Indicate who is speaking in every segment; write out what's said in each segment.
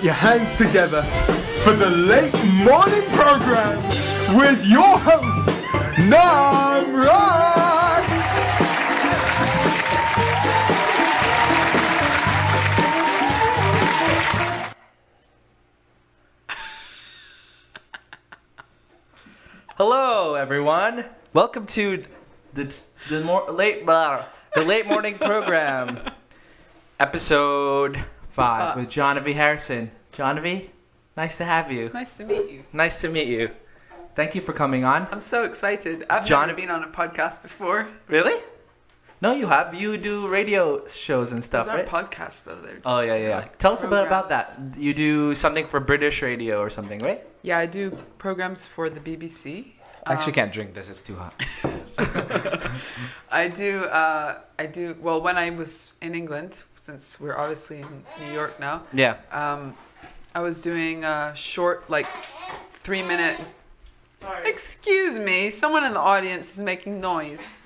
Speaker 1: put your hands together for the late morning program with your host, Nam Ross.
Speaker 2: Hello, everyone. Welcome to the the more late blah, the late morning program, episode five with Jahnavi Harrison. Jahnavi, nice to have you.
Speaker 3: Nice to meet you.
Speaker 2: Nice to meet you. Thank you for coming on.
Speaker 3: I'm so excited. I've
Speaker 2: John-
Speaker 3: never been on a podcast before.
Speaker 2: Really? No, you have. You do radio shows and stuff,
Speaker 3: Those
Speaker 2: right?
Speaker 3: podcasts though. They're
Speaker 2: Oh yeah,
Speaker 3: they're
Speaker 2: yeah.
Speaker 3: like
Speaker 2: Tell us a bit about that.
Speaker 3: programs.
Speaker 2: You do something for British radio or something, right?
Speaker 3: Yeah, I do programs for the BBC.
Speaker 2: I actually
Speaker 3: Um,
Speaker 2: can't drink this; it's too hot.
Speaker 3: I do. Uh, I do. Well, when I was in England, since we're obviously in New York now,
Speaker 2: Yeah.
Speaker 3: um, I was doing a short, like, three minute.
Speaker 4: Sorry.
Speaker 3: Excuse me, someone in the audience is making noise.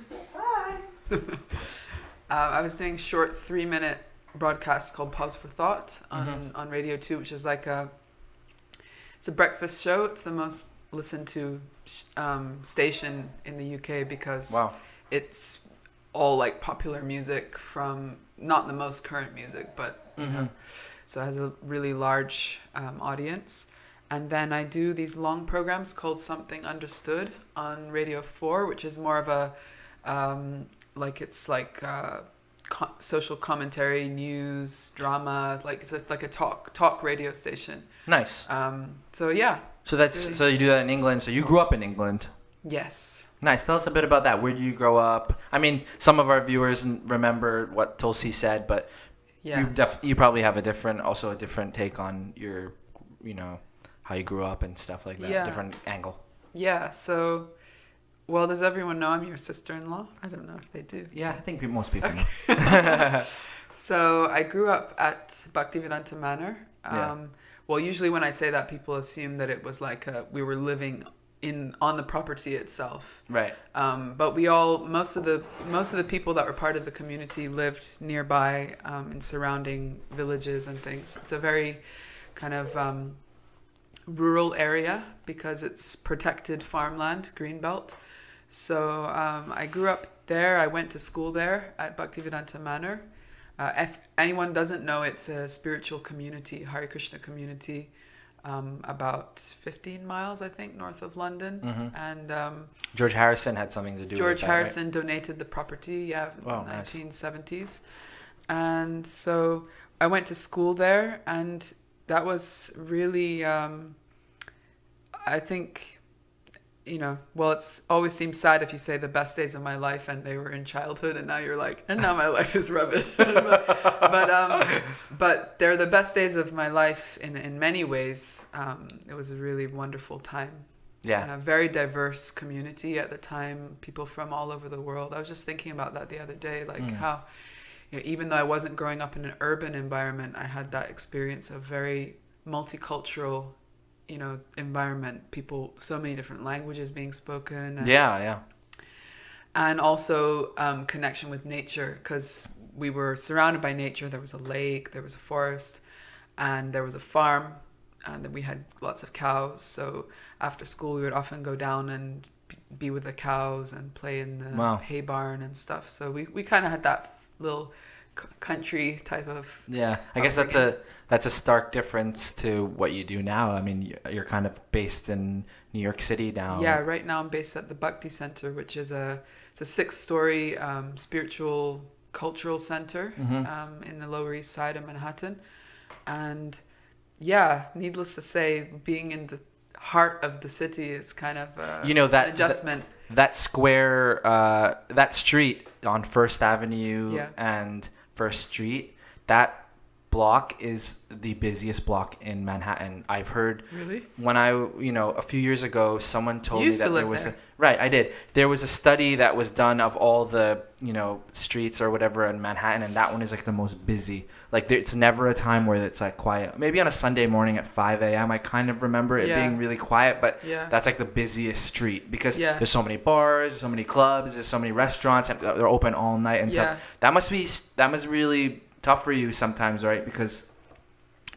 Speaker 3: Uh, I was doing short three minute broadcasts called Pause for Thought on,
Speaker 2: Mm-hmm.
Speaker 3: on Radio 2, which is like a it's a breakfast show. It's the most listened to sh- um, station in the UK because
Speaker 2: Wow.
Speaker 3: it's all like popular music from not the most current music, but you know, so it has a really large um, audience. And then I do these long programs called Something Understood on Radio 4, which is more of a um, like it's like uh, co- social commentary, news, drama, like it's a, like a talk talk radio station.
Speaker 2: Nice.
Speaker 3: Um, so yeah,
Speaker 2: So that's
Speaker 3: really-
Speaker 2: so you do that in England. So you grew up in England.
Speaker 3: yes,
Speaker 2: Nice. Tell us a bit about that. Where do you grow up? I mean, some of our viewers remember what Tulsi said, but
Speaker 3: yeah.
Speaker 2: you def- you probably have a different, also a different take on your, you know, how you grew up and stuff like that.
Speaker 3: Yeah.
Speaker 2: Different angle.
Speaker 3: Yeah, so, well, does everyone know I'm your sister in law? I don't know if they do.
Speaker 2: Yeah, I think most people. know.
Speaker 3: So, I grew up at Bhaktivedanta Manor. Um,
Speaker 2: Yeah.
Speaker 3: Well, usually when I say that, people assume that it was like a, we were living in on the property itself.
Speaker 2: Right.
Speaker 3: Um, but we all, most of the most of the people that were part of the community lived nearby um, in surrounding villages and things. It's a very kind of um, rural area because it's protected farmland, greenbelt. So um, I grew up there. I went to school there at Bhaktivedanta Manor. Uh, if anyone doesn't know, it's a spiritual community, Hare Krishna community, um, about 15 miles, I think, north of London.
Speaker 2: Mhm.
Speaker 3: And um,
Speaker 2: George Harrison had something to do
Speaker 3: George
Speaker 2: with that, right?
Speaker 3: Harrison donated the property, yeah,
Speaker 2: Wow,
Speaker 3: in
Speaker 2: nice.
Speaker 3: 1970s. And so I went to school there, and that was really, um, I think, you know, well, it's always seems sad if you say the best days of my life and they were in childhood, and now you're like, and now my life is rubbish. but but, um, but they're the best days of my life in, in many ways. Um, it was a really wonderful time
Speaker 2: Yeah.
Speaker 3: a very diverse community at the time, people from all over the world. I was just thinking about that the other day, like
Speaker 2: Mm.
Speaker 3: how, you know, even though I wasn't growing up in an urban environment, I had that experience of very multicultural, you know, environment. People, so many different languages being spoken. And,
Speaker 2: Yeah. Yeah.
Speaker 3: and also um, connection with nature because we were surrounded by nature. There was a lake, there was a forest, and there was a farm, and then we had lots of cows. So after school, we would often go down and be with the cows and play in the
Speaker 2: Wow.
Speaker 3: hay barn and stuff. So we, we kind of had that little country type of
Speaker 2: Yeah, I guess that's a that's a stark difference to what you do now. I mean, you're kind of based in New York City now.
Speaker 3: Yeah, right now I'm based at the Bhakti Center, which is a it's a six-story um, spiritual cultural center
Speaker 2: Mhm.
Speaker 3: um, in the Lower East Side of Manhattan, and yeah, needless to say, being in the heart of the city is kind of uh,
Speaker 2: You know, that-
Speaker 3: an adjustment.
Speaker 2: That square, uh, that street on First Avenue
Speaker 3: Yeah.
Speaker 2: and First Street, that block is the busiest block in Manhattan. I've heard
Speaker 3: really?
Speaker 2: when I, you know, a few years ago, someone told
Speaker 3: You
Speaker 2: me that there was
Speaker 3: there.
Speaker 2: a right. I did. There was a study that was done of all the, you know, streets or whatever in Manhattan, and that one is like the most busy. Like, there, it's never a time where it's like quiet. Maybe on a Sunday morning at 5 a.m. I kind of remember it
Speaker 3: Yeah.
Speaker 2: being really quiet, but
Speaker 3: Yeah.
Speaker 2: that's like the busiest street because
Speaker 3: Yeah.
Speaker 2: there's so many bars, so many clubs, there's so many restaurants, and they're open all night and
Speaker 3: Yeah.
Speaker 2: stuff. That must be that must really tough for you sometimes, right? Because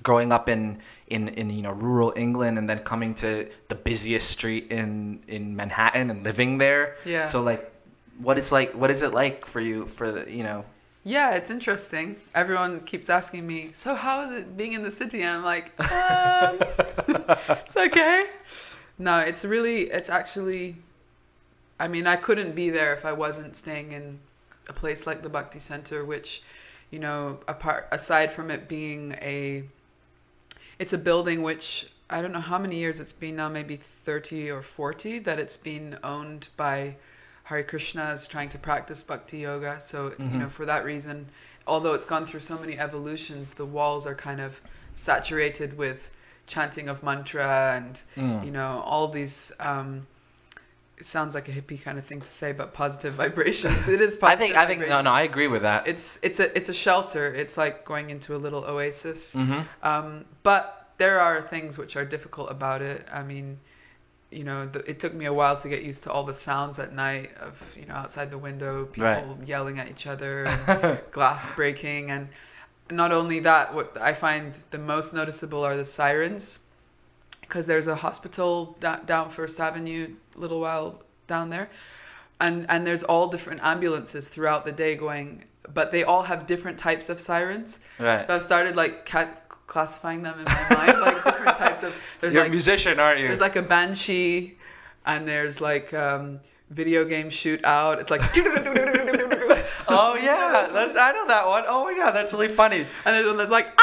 Speaker 2: growing up in in in you know rural England and then coming to the busiest street in in Manhattan and living there.
Speaker 3: Yeah.
Speaker 2: So like, what is like what is it like for you for the you know?
Speaker 3: Yeah, it's interesting. Everyone keeps asking me, so how is it being in the city? And I'm like, um, it's okay. No, it's really, it's actually, I mean, I couldn't be there if I wasn't staying in a place like the Bhakti Center, which, you know, apart aside from it being a, it's a building which I don't know how many years it's been now, maybe 30 or 40, that it's been owned by Hare Krishna is trying to practice bhakti yoga. So, you know, for that reason, although it's gone through so many evolutions, the walls are kind of saturated with chanting of mantra and,
Speaker 2: Mm.
Speaker 3: you know, all these. Um, it sounds like a hippie kind of thing to say, but positive vibrations. It is positive.
Speaker 2: I think I think no no I agree with that.
Speaker 3: It's it's a it's a shelter. It's like going into a little oasis.
Speaker 2: hmm
Speaker 3: Um, but there are things which are difficult about it. I mean, you know, the, it took me a while to get used to all the sounds at night of, you know, outside the window, people
Speaker 2: Right.
Speaker 3: yelling at each other, glass breaking. And not only that, what I find the most noticeable are the sirens. Because there's a hospital da- down First Avenue, a little while down there. And, and there's all different ambulances throughout the day going, but they all have different types of sirens.
Speaker 2: Right.
Speaker 3: So I've started like cat- classifying them in my mind, like different types of. There's
Speaker 2: You're
Speaker 3: like
Speaker 2: a musician, aren't you?
Speaker 3: there's like a banshee, and there's like um, video game shootout. It's like.
Speaker 2: oh yeah, that's, I know that one. Oh my god, that's really funny.
Speaker 3: And there's one that's like.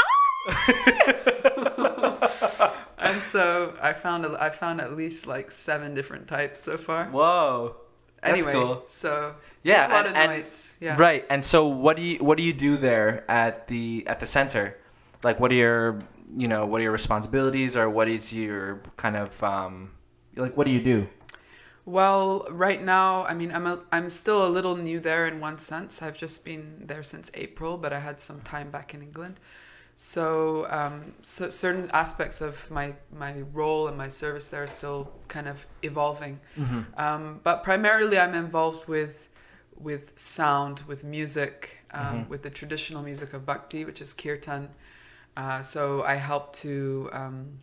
Speaker 3: "Ah!" And so I found a- I found at least like seven different types so far.
Speaker 2: Whoa. That's
Speaker 3: anyway,
Speaker 2: cool.
Speaker 3: so
Speaker 2: Yeah,
Speaker 3: a lot
Speaker 2: and-
Speaker 3: of
Speaker 2: and-
Speaker 3: Yeah.
Speaker 2: Right. And so what do you what do you do there at the at the center? Like what are your you know, what are your responsibilities or what is your kind of um like what do you do?
Speaker 3: Well, right now, I mean, I'm a, I'm still a little new there in one sense. I've just been there since April, but I had some time back in England. So, um, so certain aspects of my my role and my service there are still kind of evolving. Um, but primarily, I'm involved with with sound, with music, um, with the traditional music of bhakti, which is kirtan. Uh, so I help to. Um,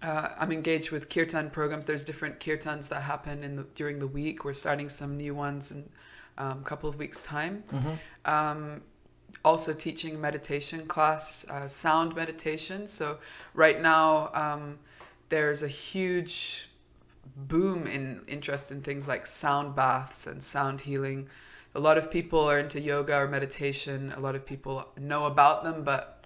Speaker 3: uh, I'm engaged with kirtan programs. There's different kirtans that happen in the, during the week. We're starting some new ones in um, a couple of weeks' time. Um, also teaching meditation class, uh, sound meditation. So right now um, there's a huge boom in interest in things like sound baths and sound healing. A lot of people are into yoga or meditation. A lot of people know about them, but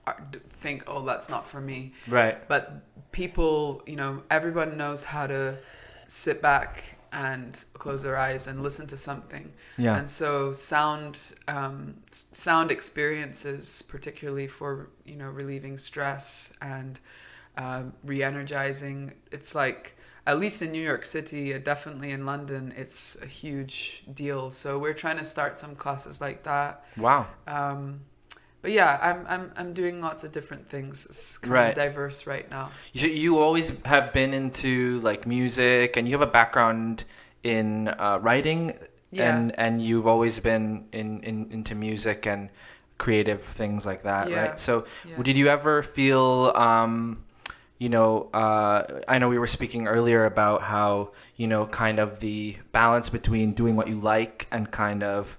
Speaker 3: think, "Oh, that's not for me."
Speaker 2: Right.
Speaker 3: but people you know everyone knows how to sit back and close their eyes and listen to something
Speaker 2: Yeah.
Speaker 3: and so sound um, sound experiences particularly for you know relieving stress and um, re-energizing it's like at least in new york city uh, definitely in london it's a huge deal so we're trying to start some classes like that
Speaker 2: Wow.
Speaker 3: um, but yeah, I'm, I'm I'm doing lots of different things. It's kind
Speaker 2: Right.
Speaker 3: of diverse right now.
Speaker 2: You, you always have been into like music and you have a background in uh, writing
Speaker 3: Yeah.
Speaker 2: and and you've always been in, in into music and creative things like that,
Speaker 3: Yeah.
Speaker 2: right? So
Speaker 3: Yeah.
Speaker 2: did you ever feel um you know uh, i know we were speaking earlier about how you know kind of the balance between doing what you like and kind of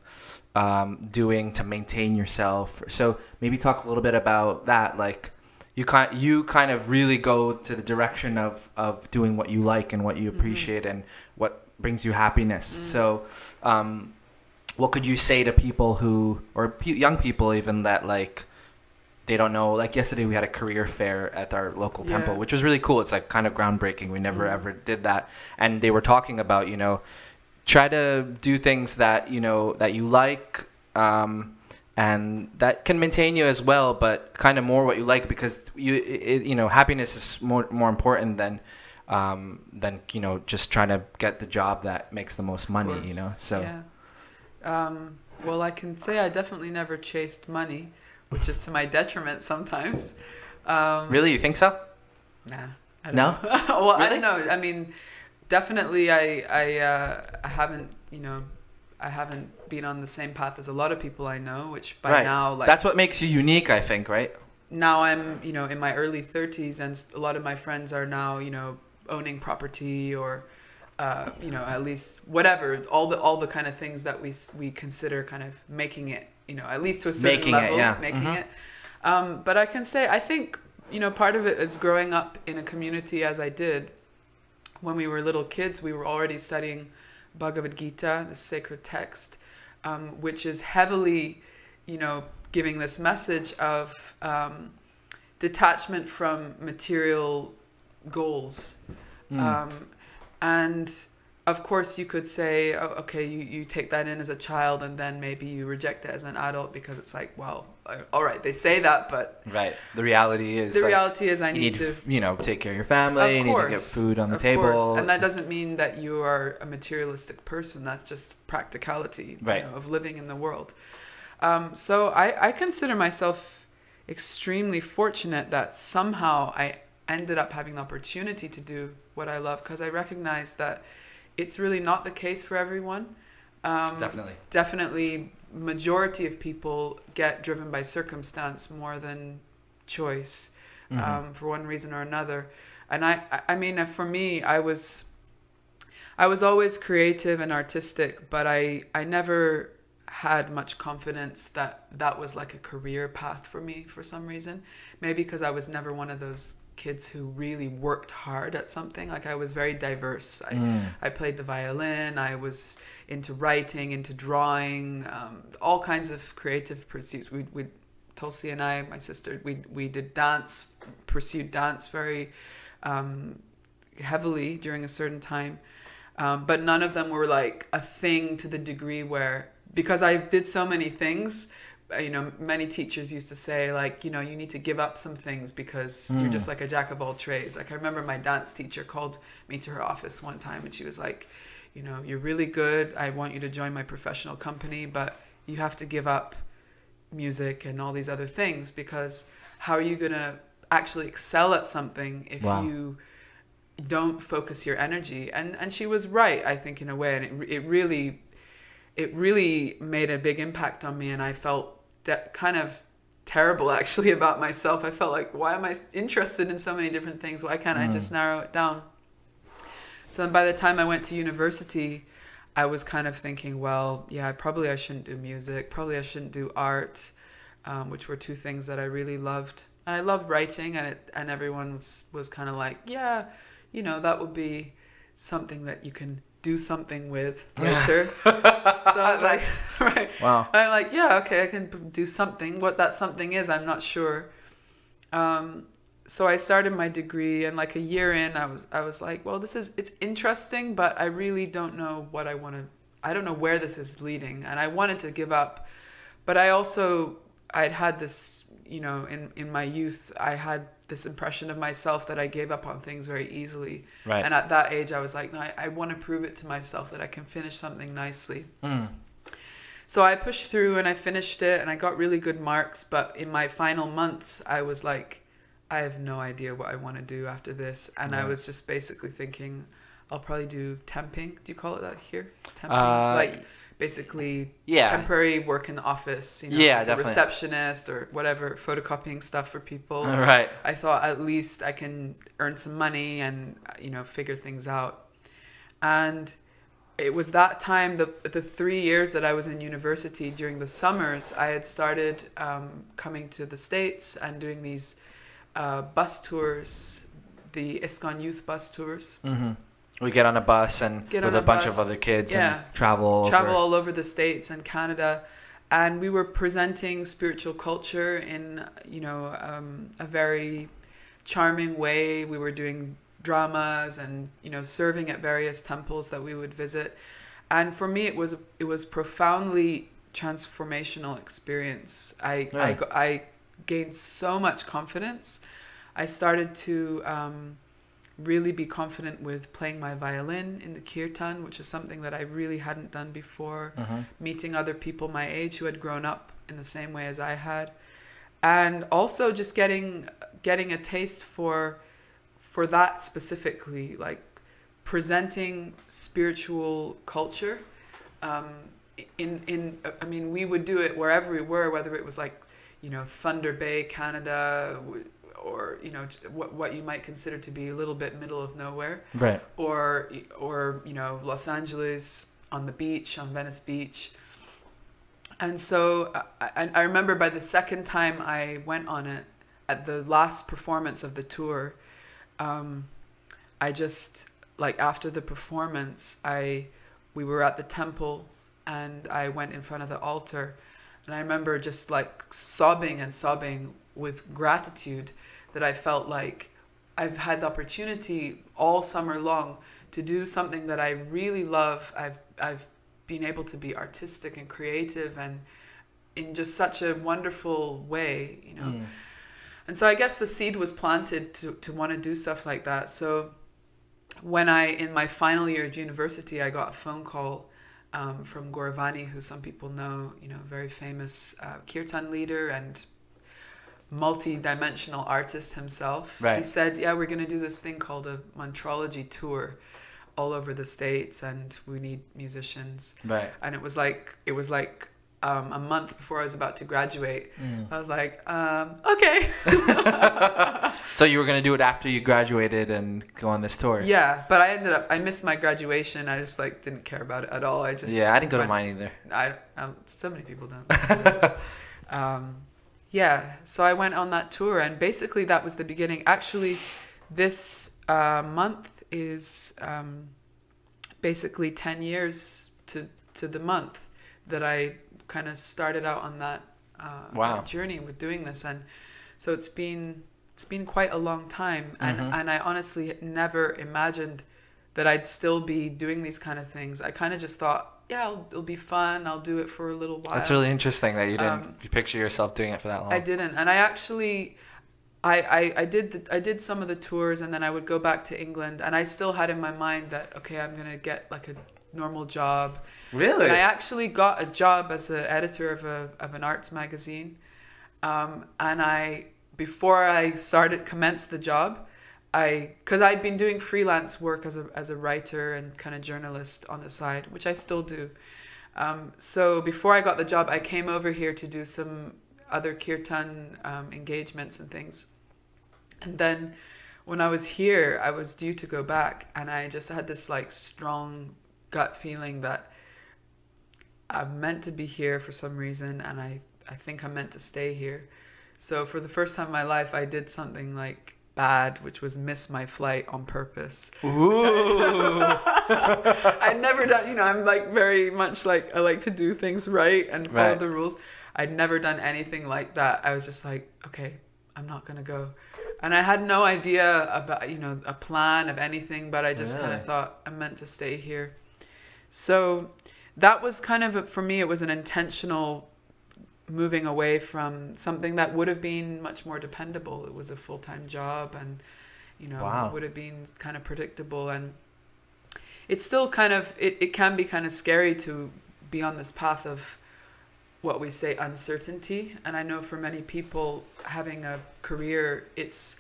Speaker 2: um, doing to maintain yourself. So maybe talk a little bit about that like you kind you kind of really go to the direction of of doing what you like and what you appreciate and what brings you happiness. So um, what could you say to people who or pe- young people even that like they don't know like yesterday we had a career fair at our local temple which was really cool. It's like kind of groundbreaking. We never
Speaker 3: Mhm.
Speaker 2: ever did that. And they were talking about you know try to do things that you know that you like um, and that can maintain you as well but kind of more what you like because you it, you know happiness is more more important than um, than you know just trying to get the job that makes the most money you know so
Speaker 3: yeah. Um, well, I can say I definitely never chased money, which is to my detriment sometimes. Um,
Speaker 2: really you think so
Speaker 3: Nah.
Speaker 2: No?
Speaker 3: know. well, I don't know. I mean, definitely, I I uh, I haven't you know. I haven't been on the same path as a lot of people I know, which by
Speaker 2: Right.
Speaker 3: now, like,
Speaker 2: that's what makes you unique i think right
Speaker 3: now I'm, you know, in my early 30s, and a lot of my friends are now, you know, owning property or, uh, you know, at least whatever, all the all the kind of things that we we consider kind of making it, you know, at least to a certain
Speaker 2: Making it,
Speaker 3: level,
Speaker 2: yeah.
Speaker 3: making
Speaker 2: Mhm.
Speaker 3: it. Um, but I can say, I think, you know, part of it is growing up in a community as I did. When we were little kids, we were already studying Bhagavad Gita, the sacred text, um, which is heavily, you know, giving this message of um, detachment from material goals.
Speaker 2: Mm.
Speaker 3: Um, and of course, you could say, oh, okay, you, you take that in as a child and then maybe you reject it as an adult because it's like, well, all right, they say that, but
Speaker 2: Right. The reality is
Speaker 3: the
Speaker 2: like,
Speaker 3: reality is I need,
Speaker 2: need
Speaker 3: to.
Speaker 2: you know, take care of your family.
Speaker 3: Of
Speaker 2: you need to get food on the
Speaker 3: of
Speaker 2: table.
Speaker 3: course. And that doesn't mean that you are a materialistic person. That's just practicality you know, of living in the world. Um, so I, I consider myself extremely fortunate that somehow I ended up having the opportunity to do what I love because I recognize that it's really not the case for everyone. Um,
Speaker 2: Definitely.
Speaker 3: definitely majority of people get driven by circumstance more than choice
Speaker 2: Mhm.
Speaker 3: um, for one reason or another and I, I- I mean uh, for me i was i was always creative and artistic but i i never had much confidence that that was like a career path for me for some reason maybe because i was never one of those kids who really worked hard at something like i was very diverse i
Speaker 2: Mm.
Speaker 3: I played the violin. I was into writing, into drawing, um, all kinds of creative pursuits. We, we, Tulsi and I, my sister, we we did dance, pursued dance very um, heavily during a certain time, um, but none of them were like a thing to the degree where because I did so many things. Uh, You know, many teachers used to say like, you know, you need to give up some things because you're
Speaker 2: Mm.
Speaker 3: just like a jack of all trades. Like I remember my dance teacher called me to her office one time and she was like, you know, you're really good. I want you to join my professional company, but you have to give up music and all these other things because how are you going to actually excel at something if
Speaker 2: Wow.
Speaker 3: you don't focus your energy? And and she was right, I think in a way and it, it really it really made a big impact on me and I felt de- kind of terrible actually about myself. I felt like why am I interested in so many different things? Why can't I just narrow it down? So then by the time I went to university, I was kind of thinking, well, yeah, probably I shouldn't do music. Probably I shouldn't do art, um, which were two things that I really loved. And I loved writing, and it, and everyone was, was kind of like, yeah, you know, that would be something that you can do something with later. so I was like, right.
Speaker 2: Wow.
Speaker 3: I'm like, yeah, okay, I can do something. What that something is, I'm not sure. Um, so I started my degree, and like a year in, I was I was like, well, this is it's interesting, but I really don't know what I want to. I don't know where this is leading, and I wanted to give up, but I also I'd had this, you know, in in my youth, I had this impression of myself that I gave up on things very easily,
Speaker 2: Right.
Speaker 3: and at that age, I was like, no, I, I want to prove it to myself that I can finish something nicely.
Speaker 2: Mm.
Speaker 3: So I pushed through and I finished it and I got really good marks. But in my final months, I was like, I have no idea what I want to do after this. And I was just basically thinking, I'll probably do temping. Do you call it that here? Temping?
Speaker 2: Uh,
Speaker 3: like basically
Speaker 2: yeah.
Speaker 3: temporary work in the office, you know,
Speaker 2: Yeah,
Speaker 3: like receptionist or whatever, photocopying stuff for people.
Speaker 2: Right.
Speaker 3: I thought at least I can earn some money and you know figure things out. And it was that time the the three years that I was in university during the summers I had started um, coming to the states and doing these uh, bus tours, the ISKCON youth bus tours.
Speaker 2: hmm We get on a bus and
Speaker 3: Get
Speaker 2: with a
Speaker 3: a
Speaker 2: bunch
Speaker 3: bus.
Speaker 2: of other kids
Speaker 3: Yeah.
Speaker 2: and travel.
Speaker 3: travel
Speaker 2: over-
Speaker 3: all over the states and Canada, and we were presenting spiritual culture in you know um, a very charming way. We were doing dramas and you know serving at various temples that we would visit, and for me it was it was profoundly transformational experience. I I,
Speaker 2: Yeah.
Speaker 3: go- I gained so much confidence. I started to um, really be confident with playing my violin in the kirtan, which is something that I really hadn't done before.
Speaker 2: Mhm.
Speaker 3: Meeting other people my age who had grown up in the same way as I had, and also just getting getting a taste for for that specifically, like presenting spiritual culture. Um, in in I mean, we would do it wherever we were, whether it was like you know, Thunder Bay, Canada, or you know, what what you might consider to be a little bit middle of nowhere,
Speaker 2: Right.
Speaker 3: or or you know, Los Angeles on the beach, on Venice Beach. And so I, I I remember by the second time I went on it, at the last performance of the tour, um, I just like after the performance, I we were at the temple and I went in front of the altar, and I remember just like sobbing and sobbing with gratitude that I felt like I've had the opportunity all summer long to do something that I really love. I've I've been able to be artistic and creative and in just such a wonderful way, you know.
Speaker 2: Mm.
Speaker 3: And so I guess the seed was planted to, to want to do stuff like that. So when I, in my final year at university, I got a phone call um, from Gaura Vani, who some people know, you know, very famous uh, kirtan leader and multi-dimensional artist himself. He said, yeah, we're going to do this thing called a Mantralogy tour all over the States and we need musicians.
Speaker 2: Right.
Speaker 3: And it was like, it was like um, a month before I was about to graduate. I was like, um, okay.
Speaker 2: So you were gonna do it after you graduated and go on this tour?
Speaker 3: yeah, but I ended up, I missed my graduation. I just like didn't care about it at all. I just,
Speaker 2: Yeah, I didn't go to mine either.
Speaker 3: I, um, so many people don't. That's what it is. um, yeah, so I went on that tour, and basically that was the beginning. Actually, this uh, month is um, basically ten years to to the month that I kind of started out on that, uh,
Speaker 2: Wow.
Speaker 3: that journey with doing this, and so it's been it's been quite a long time, and
Speaker 2: Mhm.
Speaker 3: and I honestly never imagined that I'd still be doing these kind of things. I kind of just thought, yeah, it'll, it'll be fun. I'll do it for a little while.
Speaker 2: That's really interesting that you didn't
Speaker 3: Um,
Speaker 2: you picture yourself doing it for that long.
Speaker 3: I didn't, and I actually, I, I, I did the, I did some of the tours, and then I would go back to England, and I still had in my mind that okay, I'm gonna get like a normal job.
Speaker 2: Really?
Speaker 3: And I actually got a job as the editor of a of an arts magazine, um, and I before I started commenced the job, I because I'd been doing freelance work as a as a writer and kind of journalist on the side, which I still do. Um, so before I got the job, I came over here to do some other kirtan um, engagements and things, and then when I was here, I was due to go back, and I just had this like strong gut feeling that I'm meant to be here for some reason, and I, I think I'm meant to stay here. So for the first time in my life, I did something like bad, which was miss my flight on purpose.
Speaker 2: Ooh.
Speaker 3: I'd never done, you know, I'm like very much like I like to do things right and follow
Speaker 2: Right.
Speaker 3: the rules. I'd never done anything like that. I was just like, okay, I'm not gonna go. And I had no idea about, you know, a plan of anything, but I just kind of thought I'm meant to stay here. So that was kind of, for me, it was an intentional moving away from something that would have been much more dependable. It was a full time job and, you know,
Speaker 2: Wow.
Speaker 3: would have been kind of predictable. And it's still kind of, it, it can be kind of scary to be on this path of what we say uncertainty. And I know for many people having a career, it's,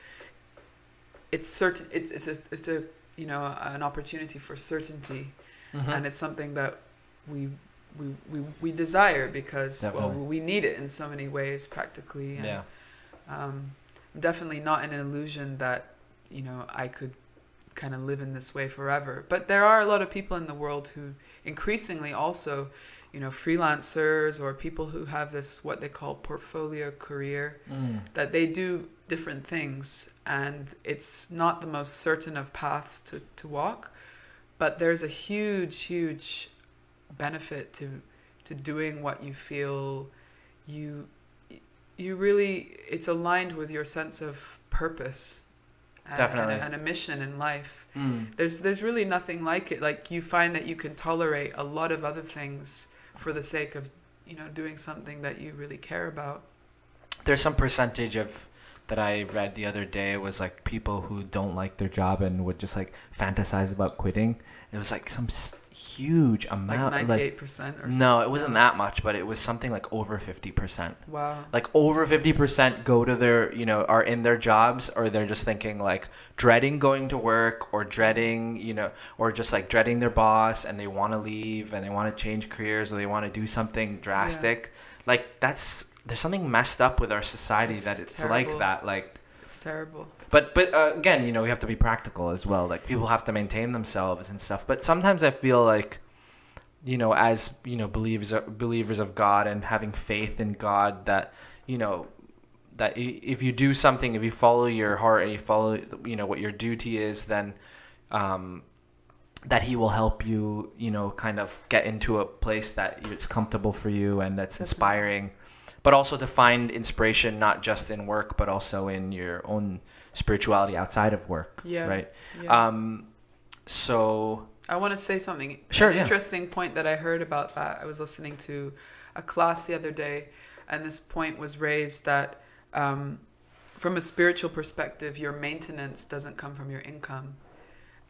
Speaker 3: it's certain, it's, it's a, it's a, you know, an opportunity for certainty
Speaker 2: Mhm.
Speaker 3: and it's something that we we we, we desire because
Speaker 2: Definitely.
Speaker 3: well we need it in so many ways practically and,
Speaker 2: Yeah.
Speaker 3: um, I'm definitely not in an illusion that you know I could kind of live in this way forever but there are a lot of people in the world who increasingly also you know freelancers or people who have this what they call portfolio career
Speaker 2: Mm.
Speaker 3: that they do different things and it's not the most certain of paths to, to walk but there's a huge huge benefit to to doing what you feel you you really it's aligned with your sense of purpose and,
Speaker 2: Definitely.
Speaker 3: and, a, and a mission in life
Speaker 2: Mm.
Speaker 3: there's there's really nothing like it like you find that you can tolerate a lot of other things for the sake of you know doing something that you really care about
Speaker 2: There's some percentage of that I read the other day was like people who don't like their job and would just like fantasize about quitting. It was like some huge amount. Like,
Speaker 3: 98% or something
Speaker 2: no, it wasn't that much, but it was something like over fifty percent.
Speaker 3: wow
Speaker 2: Like over fifty percent go to their, you know, are in their jobs, or they're just thinking like dreading going to work, or dreading, you know, or just like dreading their boss, and they want to leave, and they want to change careers, or they want to do something drastic. Like that's there's something messed up with our society
Speaker 3: It's
Speaker 2: that it's
Speaker 3: terrible.
Speaker 2: like that. Like,
Speaker 3: It's terrible.
Speaker 2: but but uh, again, you know, we have to be practical as well. Like people have to maintain themselves and stuff. But sometimes I feel like, you know, as you know, believers believers of God and having faith in God, that you know, that if you do something, if you follow your heart and you follow, you know, what your duty is, then. Um, that he will help you, you know, kind of get into a place that it's comfortable for you and that's inspiring, but also to find inspiration not just in work but also in your own spirituality outside of work.
Speaker 3: Yeah.
Speaker 2: Right.
Speaker 3: Yeah.
Speaker 2: Um. So
Speaker 3: I want to say something.
Speaker 2: Sure,
Speaker 3: An
Speaker 2: yeah.
Speaker 3: interesting point that I heard about that. I was listening to a class the other day, and this point was raised that um, from a spiritual perspective, your maintenance doesn't come from your income.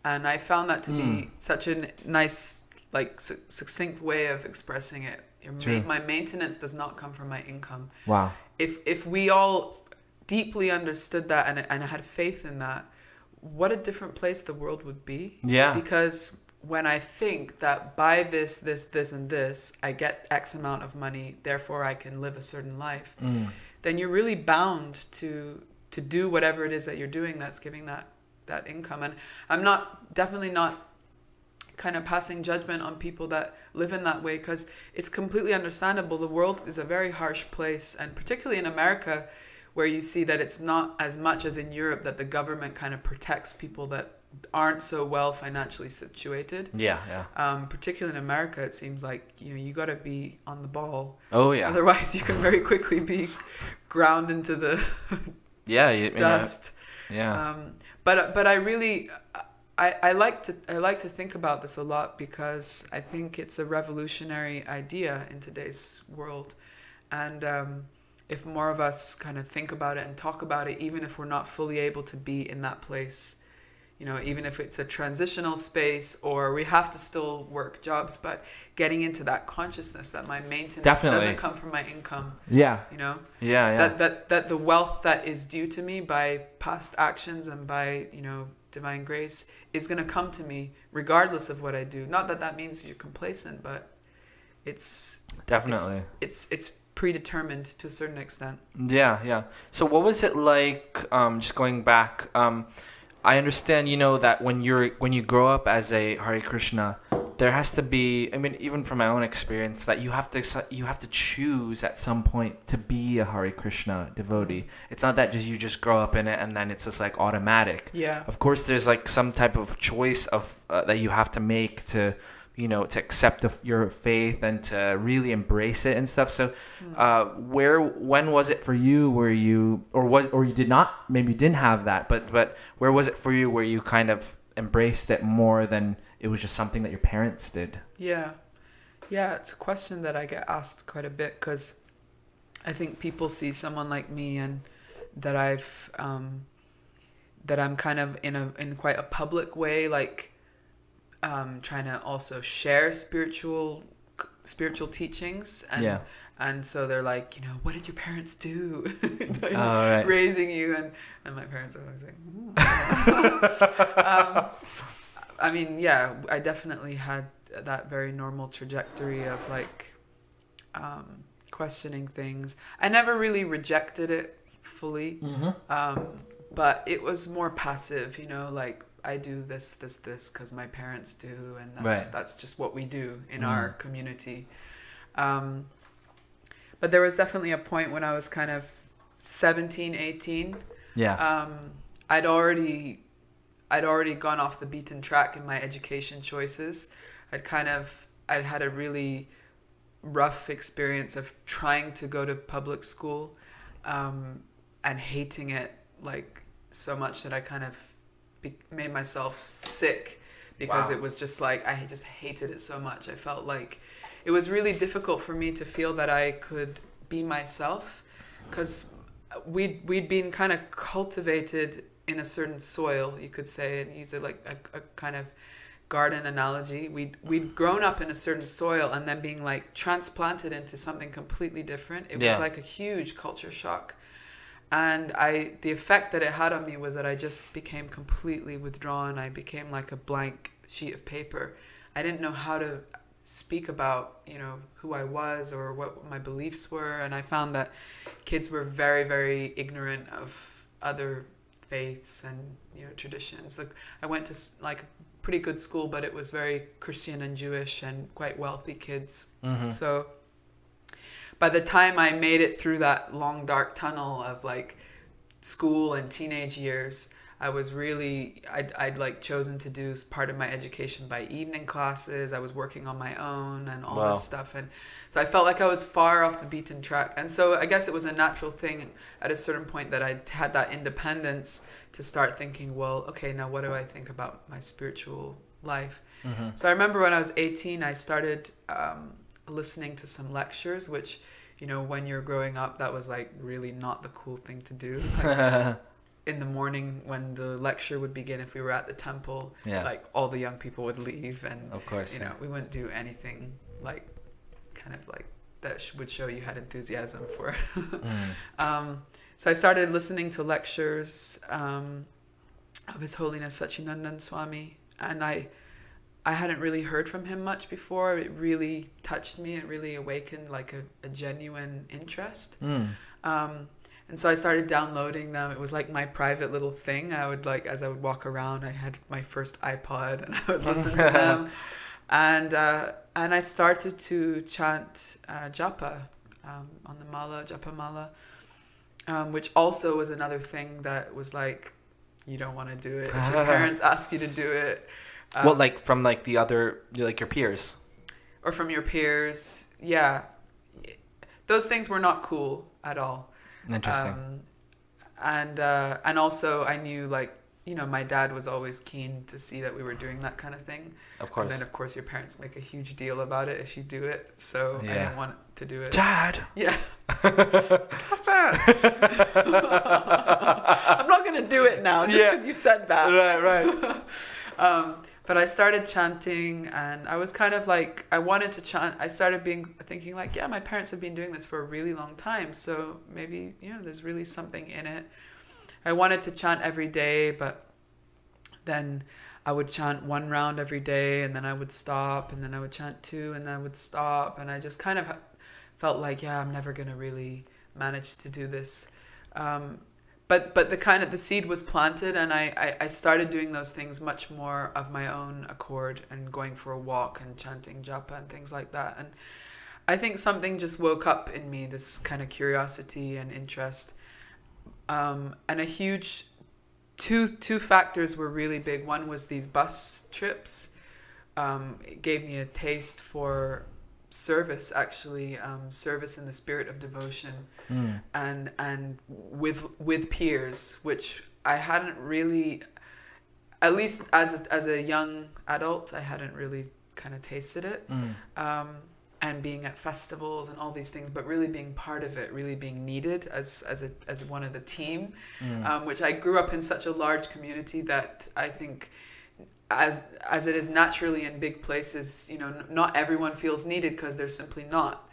Speaker 3: And I found that to be
Speaker 2: Mm.
Speaker 3: such a nice, like su- succinct way of expressing it. Your
Speaker 2: True.
Speaker 3: my maintenance does not come from my income.
Speaker 2: wow.
Speaker 3: If if we all deeply understood that and and had faith in that, what a different place the world would be
Speaker 2: Yeah.
Speaker 3: because when I think that by this, this, this, and this, I get X amount of money, therefore I can live a certain life,
Speaker 2: Mm.
Speaker 3: then you're really bound to to do whatever it is that you're doing that's giving that that income. And I'm not definitely not kind of passing judgment on people that live in that way because it's completely understandable. The world is a very harsh place, and particularly in America, where you see that it's not as much as in Europe that the government kind of protects people that aren't so well financially situated.
Speaker 2: Yeah. Yeah.
Speaker 3: Um, particularly in America, it seems like you know you got to be on the ball,
Speaker 2: Oh yeah.
Speaker 3: otherwise you can very quickly be ground into the
Speaker 2: Yeah. You, you know,
Speaker 3: dust.
Speaker 2: yeah.
Speaker 3: Um, but but I really I, I like to I like to think about this a lot because I think it's a revolutionary idea in today's world, and um, if more of us kind of think about it and talk about it, even if we're not fully able to be in that place, you know, even if it's a transitional space or we have to still work jobs, but getting into that consciousness that my maintenance
Speaker 2: Definitely.
Speaker 3: doesn't come from my income,
Speaker 2: yeah.
Speaker 3: you know
Speaker 2: Yeah. Yeah.
Speaker 3: that that that the wealth that is due to me by past actions and by you know divine grace is going to come to me regardless of what I do. Not that that means you're complacent, but it's
Speaker 2: Definitely.
Speaker 3: it's it's predetermined to a certain extent.
Speaker 2: Yeah, yeah. So what was it like? Um, just going back, um, I understand. You know that when you're when you grow up as a Hare Krishna, there has to be. I mean, even from my own experience, that you have to you have to choose at some point to be a Hare Krishna devotee. It's not that just you just grow up in it and then it's just like automatic.
Speaker 3: Yeah.
Speaker 2: Of course, there's like some type of choice of uh, that you have to make to, you know, to accept your faith and to really embrace it and stuff. So, uh, where when was it for you where you or was or you did not maybe you didn't have that, but but where was it for you where you kind of embraced it more than it was just something that your parents did?
Speaker 3: Yeah. Yeah, it's a question that I get asked quite a bit because I think people see someone like me and that I've um, that I'm kind of in a in quite a public way, like um, trying to also share spiritual spiritual teachings and
Speaker 2: Yeah.
Speaker 3: and so they're like, you know, what did your parents do?
Speaker 2: Oh, right.
Speaker 3: raising you and and my parents are always like, "Mm." um, I mean, yeah, I definitely had that very normal trajectory of like um, questioning things. I never really rejected it fully, um, but it was more passive, you know, like I do this, this, this because my parents do, and that's
Speaker 2: Right.
Speaker 3: that's just what we do in
Speaker 2: Mm.
Speaker 3: our community. Um, but there was definitely a point when I was kind of 17, 18
Speaker 2: Yeah.
Speaker 3: um, I'd already I'd already gone off the beaten track in my education choices. I'd kind of I'd had a really rough experience of trying to go to public school um, and hating it like so much that I kind of be- made myself sick because
Speaker 2: Wow.
Speaker 3: it was just like I just hated it so much. I felt like it was really difficult for me to feel that I could be myself because we'd we'd been kind of cultivated in a certain soil, you could say, and use it like a, a kind of garden analogy. We'd we'd grown up in a certain soil and then being like transplanted into something completely different. It
Speaker 2: Yeah.
Speaker 3: was like a huge culture shock. And I the effect that it had on me was that I just became completely withdrawn. I became like a blank sheet of paper. I didn't know how to speak about you know who I was or what my beliefs were, and I found that kids were very very ignorant of other faiths and you know traditions. Like I went to like a pretty good school, but it was very Christian and Jewish and quite wealthy kids.
Speaker 2: Mhm.
Speaker 3: So by the time I made it through that long dark tunnel of like school and teenage years, I was really I'd, I'd like chosen to do part of my education by evening classes. I was working on my own and all
Speaker 2: Wow.
Speaker 3: this stuff, and so I felt like I was far off the beaten track. And so I guess it was a natural thing at a certain point that I had that independence to start thinking, well, okay, now what do I think about my spiritual life?
Speaker 2: Mhm.
Speaker 3: So I remember when I was 18, I started um, listening to some lectures, which, you know, when you're growing up, that was like really not the cool thing to do. Like, in the morning when the lecture would begin, if we were at the temple,
Speaker 2: Yeah.
Speaker 3: like all the young people would leave, and
Speaker 2: Of course.
Speaker 3: you
Speaker 2: yeah.
Speaker 3: know, we wouldn't do anything like kind of like that would show you had enthusiasm for.
Speaker 2: Mm.
Speaker 3: Um, so I started listening to lectures um, of His Holiness Sacinandana Swami, and I, I hadn't really heard from him much before. It really touched me. It really awakened like a, a genuine interest.
Speaker 2: Mm.
Speaker 3: Um, and so I started downloading them. It was like my private little thing. I would like as I would walk around, I had my first iPod, and I would listen to them. And uh, and I started to chant uh, japa um, on the mala, japa mala, um, which also was another thing that was like, you don't want to do it. If your parents ask you to do it, um,
Speaker 2: well, like from like the other, like your peers.
Speaker 3: or from your peers, yeah, those things were not cool at all.
Speaker 2: Interesting.
Speaker 3: Um, and uh, and also I knew like you know my dad was always keen to see that we were doing that kind of thing.
Speaker 2: of course.
Speaker 3: And then of course your parents make a huge deal about it if you do it. So I didn't want to do it.
Speaker 2: Dad.
Speaker 3: Yeah. Stop it. I'm not gonna do it now just
Speaker 2: Yeah.
Speaker 3: because you said that.
Speaker 2: right, right.
Speaker 3: Um, but I started chanting, and I was kind of like, I wanted to chant. I started being thinking like, yeah, my parents have been doing this for a really long time, so maybe you know, there's really something in it. I wanted to chant every day, but then I would chant one round every day, and then I would stop, and then I would chant two, and then I would stop, and I just kind of felt like, yeah, I'm never gonna really manage to do this. Um, but but the kind of the seed was planted and I, I, I started doing those things much more of my own accord and going for a walk and chanting japa and things like that. And I think something just woke up in me this kind of curiosity and interest. Um, and a huge two two factors were really big. One was these bus trips. Um, it gave me a taste for service actually um, service in the spirit of devotion
Speaker 2: Mm.
Speaker 3: and and with with peers which I hadn't really at least as a, as a young adult I hadn't really kind of tasted it
Speaker 2: Mm.
Speaker 3: um, and being at festivals and all these things but really being part of it really being needed as as a as one of the team
Speaker 2: Mm.
Speaker 3: um, which I grew up in such a large community that I think as as it is naturally in big places you know n- not everyone feels needed because there's simply not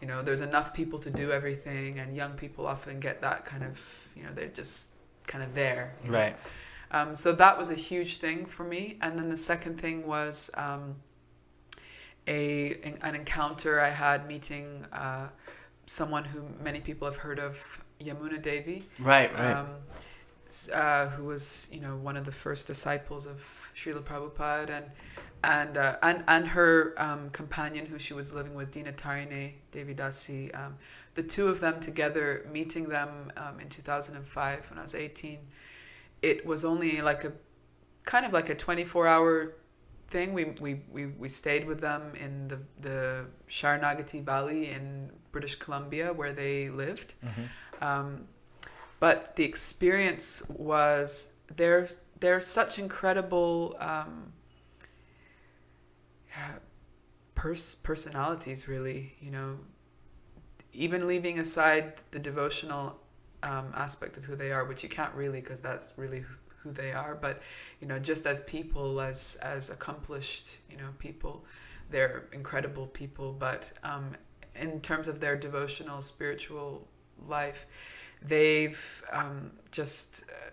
Speaker 3: you know there's enough people to do everything and young people often get that kind of you know they're just kind of there?
Speaker 2: Right.
Speaker 3: um, so that was a huge thing for me and then the second thing was um, a an encounter I had meeting uh, someone who many people have heard of Yamuna Devi
Speaker 2: Right, right.
Speaker 3: um, uh, who was you know one of the first disciples of Srila Prabhupada and and uh, and and her um, companion who she was living with Dinatarine Devi Dasi um, the two of them together meeting them um, in 2005 when I was 18 it was only like a kind of like a 24 hour thing we, we, we, we stayed with them in the, the Sharanagati Valley in British Columbia where they lived
Speaker 2: Mhm.
Speaker 3: um, but the experience was they're they're such incredible um, pers- personalities really you know? Even leaving aside the devotional um, aspect of who they are which you can't really because that's really who- they are but you know just as people as as accomplished you know people they're incredible people but um, in terms of their devotional spiritual life they've um, just uh,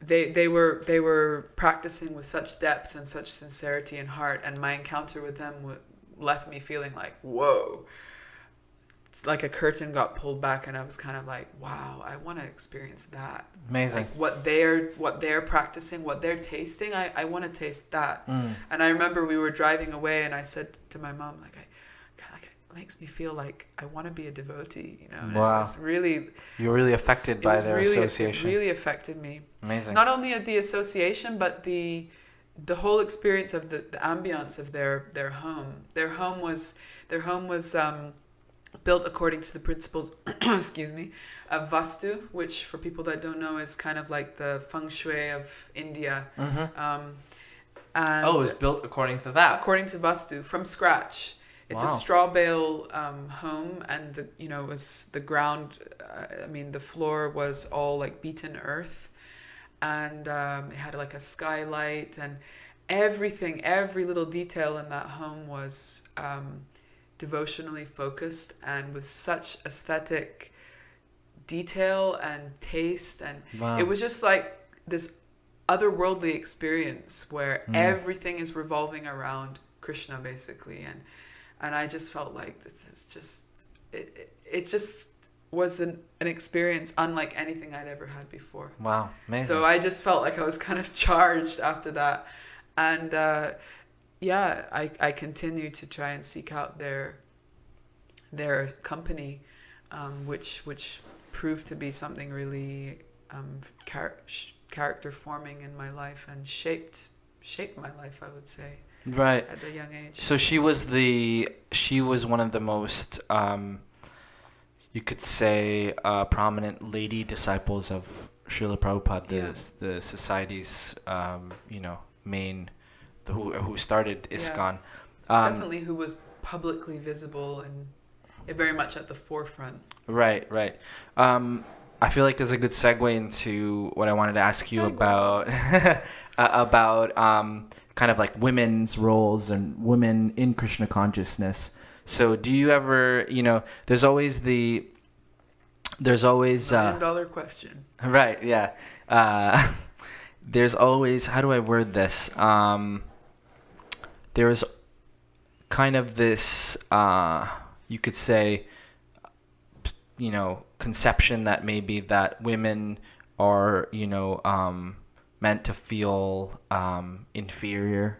Speaker 3: they they were they were practicing with such depth and such sincerity and heart and my encounter with them w- left me feeling like whoa it's like a curtain got pulled back and i was kind of like wow i want to experience that
Speaker 2: Amazing.
Speaker 3: like what they're what they're practicing what they're tasting i, I want to taste that
Speaker 2: Mm.
Speaker 3: and i remember we were driving away and i said to my mom like i God, like it makes me feel like i want to be a devotee you know and
Speaker 2: Wow.
Speaker 3: it was really
Speaker 2: You were really affected by
Speaker 3: was
Speaker 2: their
Speaker 3: really,
Speaker 2: association.
Speaker 3: it really affected me
Speaker 2: Amazing.
Speaker 3: not only at the association but the the whole experience of the, the ambience of their their home their home was their home was um, built according to the principles excuse me of vastu which for people that don't know is kind of like the feng shui of india
Speaker 2: Mhm.
Speaker 3: um, and
Speaker 2: Oh, it was built according to that.
Speaker 3: according to vastu from scratch it's
Speaker 2: Wow.
Speaker 3: a straw bale um, home and the you know it was the ground uh, i mean the floor was all like beaten earth and um, it had like a skylight and everything every little detail in that home was um, devotionally focused and with such aesthetic detail and taste and
Speaker 2: Wow.
Speaker 3: it was just like this otherworldly experience where
Speaker 2: Mm.
Speaker 3: everything is revolving around Krishna basically and and I just felt like this is just it it, it just was an, an experience unlike anything I'd ever had before.
Speaker 2: Wow. Amazing.
Speaker 3: So I just felt like I was kind of charged after that. And uh, yeah, I, I continue to try and seek out their their company, um, which which proved to be something really um, char- character forming in my life and shaped shaped my life. I would say
Speaker 2: right.
Speaker 3: at a young age.
Speaker 2: So she was the she was one of the most um, you could say uh, prominent lady disciples of Srila Prabhupada, the
Speaker 3: Yeah.
Speaker 2: the society's um, you know main the, who who started
Speaker 3: Yeah.
Speaker 2: Um,
Speaker 3: Definitely, who was publicly visible and very much at the forefront.
Speaker 2: Right, right. Um, I feel like there's a good segue into what I wanted to ask you
Speaker 3: Segue.
Speaker 2: about uh, about um, kind of like women's roles and women in Krishna consciousness. So, do you ever, you know, there's always the there's always
Speaker 3: Million
Speaker 2: uh,
Speaker 3: dollar question.
Speaker 2: right, yeah. Uh, there's always how do I word this? Um, there's kind of this uh, you could say you know conception that maybe that women are you know um, meant to feel um, inferior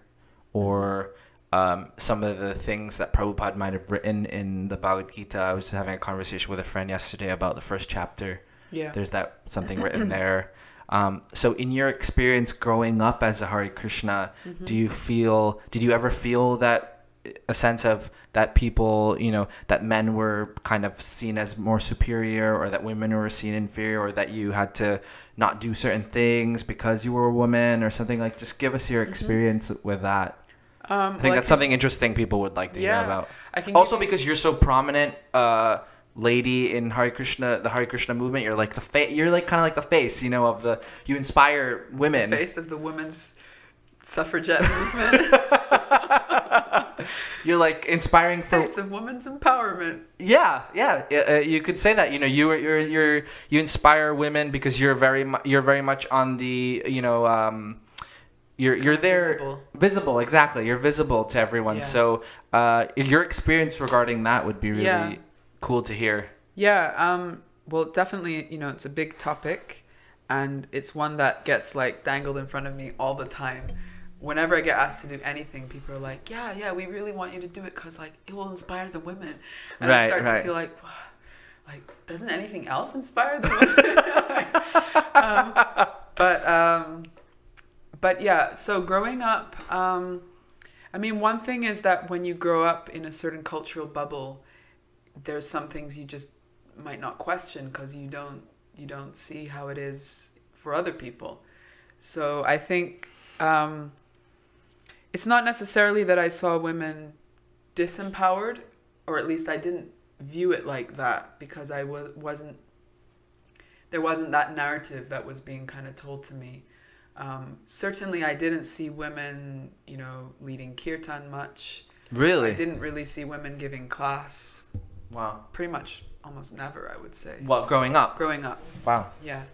Speaker 2: or um, some of the things that Prabhupada might have written in the Bhagavad Gita. I was having a conversation with a friend yesterday about the first chapter.
Speaker 3: Yeah.
Speaker 2: There's that something written there. Um, so, in your experience growing up as a Hare Krishna,
Speaker 3: Mm-hmm.
Speaker 2: do you feel? Did you ever feel that a sense of that people, you know, that men were kind of seen as more superior, or that women were seen inferior, or that you had to not do certain things because you were a woman, or something like? Just give us your
Speaker 3: Mm-hmm.
Speaker 2: experience with that.
Speaker 3: Um,
Speaker 2: I think that's something interesting people would like to
Speaker 3: Yeah.
Speaker 2: hear about.
Speaker 3: I can
Speaker 2: Also,
Speaker 3: you-
Speaker 2: because you're so prominent, uh, lady in Hare Krishna, the Hare Krishna movement, you're like the fa- You're like kind of like the face, you know, of the. You inspire women.
Speaker 3: face of the women's suffragette movement,
Speaker 2: You're like inspiring for.
Speaker 3: face of women's empowerment.
Speaker 2: Yeah, yeah. Uh, you could say that. You know, you you're you're you inspire women because you're very mu- you're very much on the you know. Um, you're you're there
Speaker 3: Visible.
Speaker 2: visible exactly you're visible to everyone
Speaker 3: Yeah.
Speaker 2: so uh, your experience regarding that would be really
Speaker 3: Yeah.
Speaker 2: cool to hear
Speaker 3: Yeah, um, well, definitely, you know, it's a big topic, and it's one that gets like dangled in front of me all the time. Whenever I get asked to do anything, people are like, "Yeah, yeah, we really want you to do it because like it will inspire the women," and
Speaker 2: Right,
Speaker 3: I start
Speaker 2: right.
Speaker 3: to feel like, like doesn't anything else inspire the women? um, but um, but yeah, so growing up, um, I mean, one thing is that when you grow up in a certain cultural bubble, there's some things you just might not question because you don't you don't see how it is for other people. So I think um, it's not necessarily that I saw women disempowered, or at least I didn't view it like that because I was wasn't there wasn't that narrative that was being kind of told to me. Um, certainly, I didn't see women, you know, leading kirtan much.
Speaker 2: really
Speaker 3: I didn't really see women giving class.
Speaker 2: wow
Speaker 3: Pretty much, almost never, I would say.
Speaker 2: well growing up
Speaker 3: Growing up,
Speaker 2: wow
Speaker 3: yeah,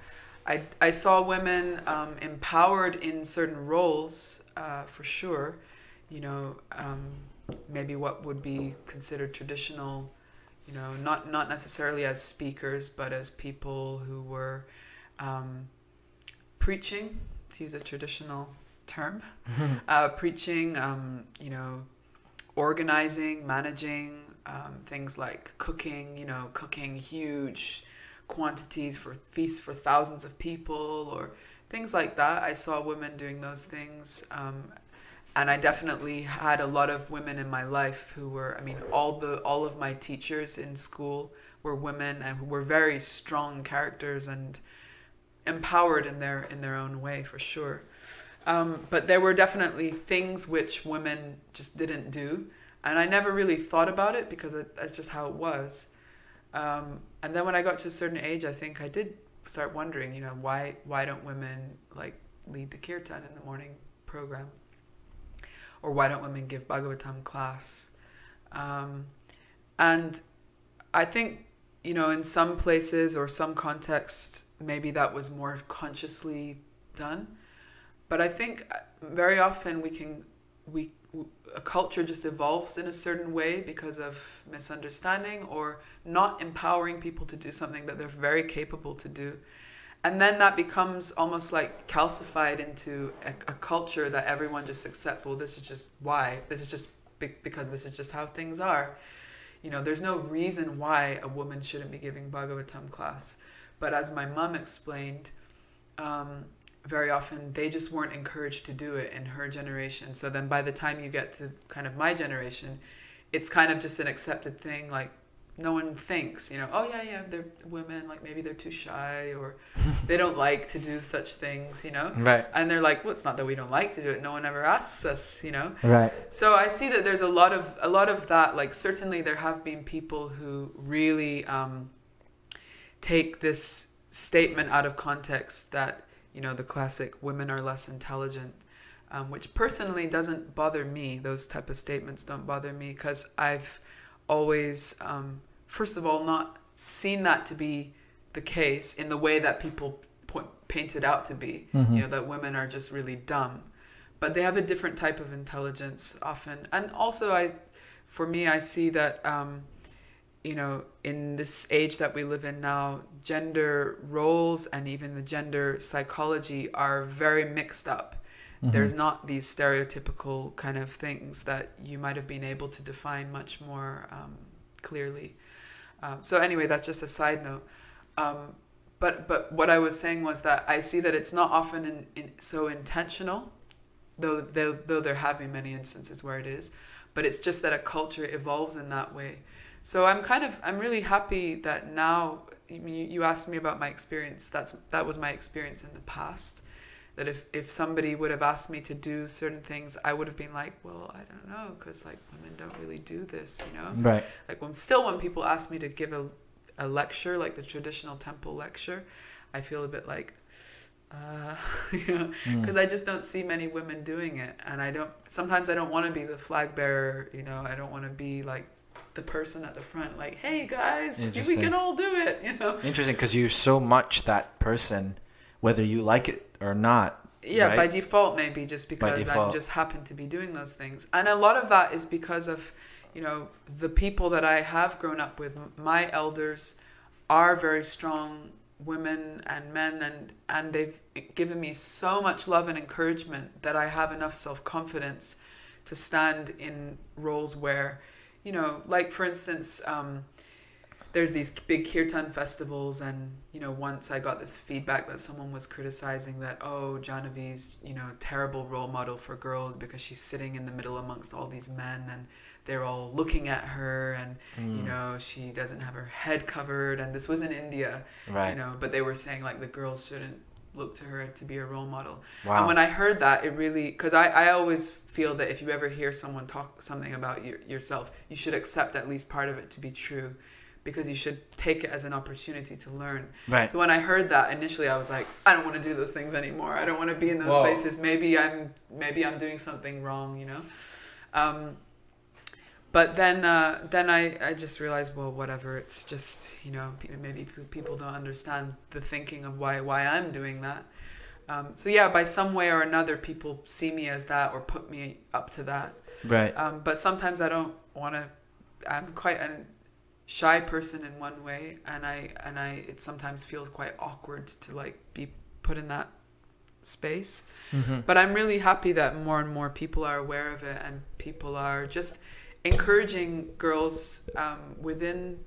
Speaker 3: I I saw women um, empowered in certain roles, uh, for sure. You know, um, maybe what would be considered traditional, you know, not not necessarily as speakers, but as people who were um, preaching, to use a traditional term, uh, preaching, um, you know, organizing, managing, um, things like cooking, you know, cooking huge quantities for feasts for thousands of people or things like that. I saw women doing those things. Um, and I definitely had a lot of women in my life who were, I mean, all the all of my teachers in school were women and were very strong characters and empowered in their in their own way for sure. Um, but there were definitely things which women just didn't do, and I never really thought about it because that's just how it was. Um, and then when I got to a certain age, I think I did start wondering, you know, why why don't women like lead the kirtan in the morning program, or why don't women give Bhagavatam class? Um, and I think you know, in some places or some context, maybe that was more consciously done. But I think uh, very often we can we a culture just evolves in a certain way because of misunderstanding or not empowering people to do something that they're very capable to do. And then that becomes almost like calcified into a, a culture that everyone just accepts, well, this is just why. This is just be- because this is just how things are. You know, there's no reason why a woman shouldn't be giving Bhagavatam class. But as my mom explained, um, very often they just weren't encouraged to do it in her generation. So then by the time you get to kind of my generation, it's kind of just an accepted thing. Like no one thinks, you know, oh yeah, yeah, they're women, like maybe they're too shy or they don't like to do such things, you know?
Speaker 2: Right.
Speaker 3: And they're like, well, it's not that we don't like to do it. No one ever asks us, you know?
Speaker 2: Right.
Speaker 3: So I see that there's a lot of a lot of that. Like certainly there have been people who really um, take this statement out of context that you know, the classic women are less intelligent, um, which personally doesn't bother me. Those type of statements don't bother me because I've always, um, first of all, not seen that to be the case in the way that people point, paint it out to be.
Speaker 2: Mm-hmm.
Speaker 3: You know, that women are just really dumb. But they have a different type of intelligence often. And also, I, for me, I see that. Um, you know, in this age that we live in now, gender roles and even the gender psychology are very mixed up. Mm-hmm. There's not these stereotypical kind of things that you might have been able to define much more um, clearly. Um, so anyway, that's just a side note. Um, but but what I was saying was that I see that it's not often in, in, so intentional, though, though though there have been many instances where it is. But it's just that a culture evolves in that way so I'm kind of I'm really happy that now you, you asked me about my experience. That's that was my experience in the past. That if, if somebody would have asked me to do certain things, I would have been like, well, I don't know, because like women don't really do this, you know.
Speaker 2: Right.
Speaker 3: Like when still when people ask me to give a, a lecture, like the traditional temple lecture, I feel a bit like, uh, you know, because mm. I just don't see many women doing it, and I don't. Sometimes I don't want to be the flag bearer, you know. I don't want to be like the person at the front like hey guys we can all do it you know?
Speaker 2: Interesting because you're so much that person whether you like it or not
Speaker 3: yeah
Speaker 2: right?
Speaker 3: by default maybe just because i just happen to be doing those things. And a lot of that is because of you know the people that i have grown up with. My elders are very strong women and men and and they've given me so much love and encouragement that i have enough self-confidence to stand in roles where you know, like for instance, um, there's these big kirtan festivals, and you know, once I got this feedback that someone was criticizing that, oh, Jahnavi's, you know, terrible role model for girls because she's sitting in the middle amongst all these men, and they're all looking at her, and mm. you know, she doesn't have her head covered, and this was in India,
Speaker 2: right?
Speaker 3: You know, but they were saying like the girls shouldn't look to her to be a role model.
Speaker 2: Wow.
Speaker 3: And when I heard that, it really, because I, I always feel that if you ever hear someone talk something about your, yourself, you should accept at least part of it to be true because you should take it as an opportunity to learn.
Speaker 2: Right.
Speaker 3: So when I heard that initially, I was like, I don't want to do those things anymore. I don't want to be in those Whoa. places. Maybe I'm maybe I'm doing something wrong, you know. Um, but then uh, then I, I just realized well whatever it's just you know maybe people don't understand the thinking of why why I'm doing that um, so yeah by some way or another people see me as that or put me up to that
Speaker 2: Right.
Speaker 3: Um, but sometimes I don't want to. I'm quite a shy person in one way, and I and I it sometimes feels quite awkward to like be put in that space.
Speaker 2: Mm-hmm.
Speaker 3: But I'm really happy that more and more people are aware of it, and people are just encouraging girls um, within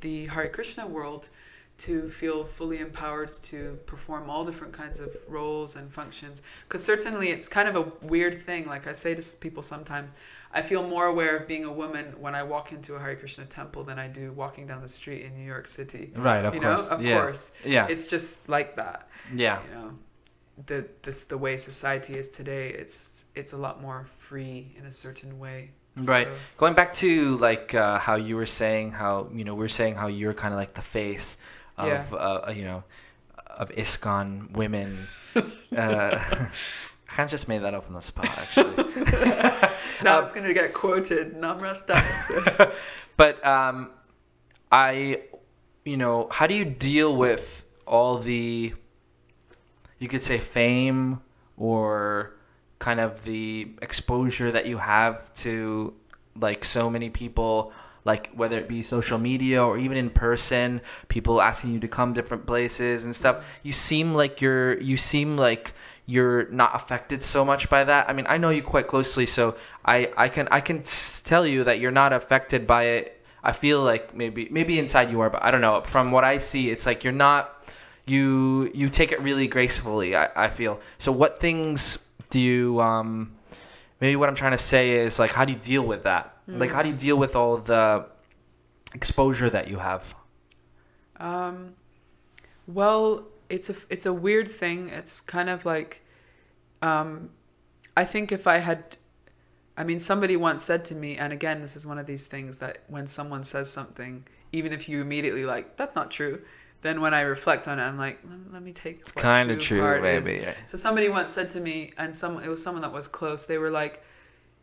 Speaker 3: the Hare Krishna world to feel fully empowered to perform all different kinds of roles and functions. Because certainly it's kind of a weird thing. Like I say to people sometimes, I feel more aware of being a woman when I walk into a Hare Krishna temple than I do walking down the street in New York City.
Speaker 2: Right. Of
Speaker 3: you
Speaker 2: course.
Speaker 3: know, of
Speaker 2: yeah.
Speaker 3: course,
Speaker 2: Yeah.
Speaker 3: it's just like that.
Speaker 2: yeah.
Speaker 3: You know, the this the way society is today. It's it's a lot more free in a certain way.
Speaker 2: Right.
Speaker 3: So-
Speaker 2: Going back to like uh, how you were saying how you know we are saying how you're kind of like the face of
Speaker 3: Yeah.
Speaker 2: uh, you know of ISKCON women. uh, I kind of just made that up on the spot actually.
Speaker 3: now
Speaker 2: Um,
Speaker 3: it's gonna get quoted. Namras Das.
Speaker 2: but um, I, you know, how do you deal with all the, you could say fame or kind of the exposure that you have to like so many people like whether it be social media or even in person people asking you to come different places and stuff you seem like you're you seem like you're not affected so much by that. I mean i know you quite closely so i i can i can tell you that you're not affected by it. I feel like maybe maybe inside you are but i don't know. From what i see it's like you're not you you take it really gracefully i, I feel. So what things do you um maybe what i'm trying to say is like how do you deal with that? Like how do you deal with all the exposure that you have?
Speaker 3: Um, well, it's a it's a weird thing. It's kind of like, um, I think if I had, I mean, somebody once said to me, and again, this is one of these things that when someone says something, even if you immediately like that's not true, then when I reflect on it, I'm like, let, me take
Speaker 2: it's kind of true
Speaker 3: is.
Speaker 2: maybe
Speaker 3: So somebody once said to me, and some it was someone that was close. They were like,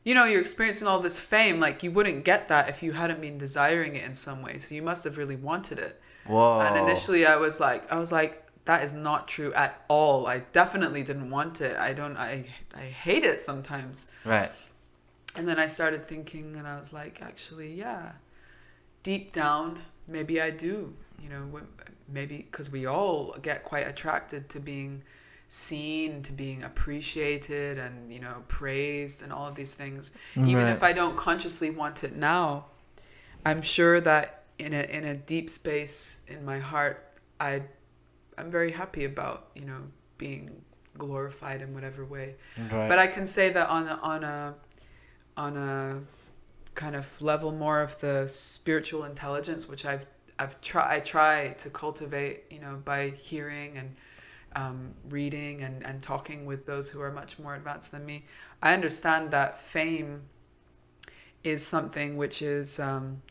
Speaker 3: you know, you're experiencing all this fame. Like you wouldn't get that if you hadn't been desiring it in some way. So you must have really wanted it.
Speaker 2: whoa
Speaker 3: And initially, I was like, I was like, that is not true at all. I definitely didn't want it. I don't. I I hate it sometimes.
Speaker 2: right
Speaker 3: And then I started thinking, and I was like, actually, yeah, deep down, maybe I do. You know, maybe because we all get quite attracted to being seen, to being appreciated, and you know, praised, and all of these things. Even if I don't consciously want it now, I'm sure that in a in a deep space in my heart, I I'm very happy about you know being glorified in whatever way.
Speaker 2: right
Speaker 3: But I can say that on a, on a on a kind of level more of the spiritual intelligence, which I've I've try I try to cultivate, you know, by hearing and um, reading and, and talking with those who are much more advanced than me. I understand that fame is something which is um,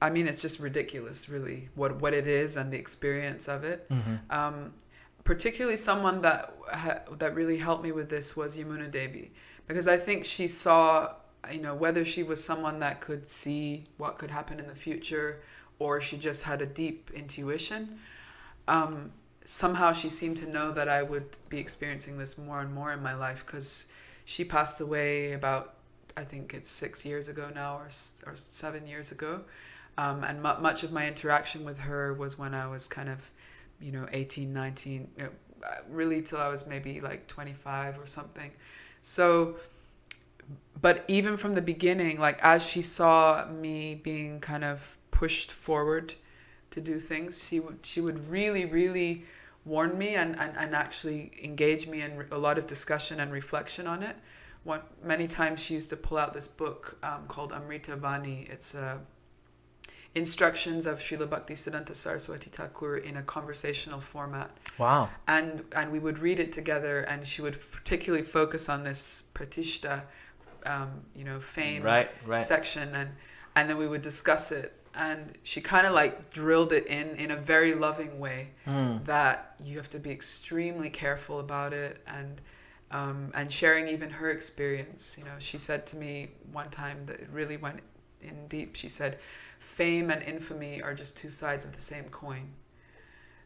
Speaker 3: I mean it's just ridiculous really what what it is and the experience of it
Speaker 2: Mhm.
Speaker 3: um, particularly someone that ha- that really helped me with this was Yamuna Devi because I think she saw you know whether she was someone that could see what could happen in the future or she just had a deep intuition um, somehow she seemed to know that I would be experiencing this more and more in my life because she passed away about I think it's six years ago now or, or seven years ago. Um, and mu- much of my interaction with her was when I was kind of you know 18 19 you know, really till i was maybe like 25 or something. So but even from the beginning like as she saw me being kind of pushed forward to do things she would she would really really warn me and, and, and actually engage me in a lot of discussion and reflection on it one, many times she used to pull out this book um, called amrita vani it's a instructions of Srila Bhaktisiddhanta Saraswati Thakur in a conversational format.
Speaker 2: wow
Speaker 3: And, and we would read it together, and she would particularly focus on this pratishta, um, you know, fame
Speaker 2: right right
Speaker 3: section, and, and then we would discuss it. And she kind of like drilled it in in a very loving way
Speaker 2: Mm.
Speaker 3: that you have to be extremely careful about it and um, and sharing even her experience. You know, she said to me one time that it really went in deep. She said, "Fame and infamy are just two sides of the same coin."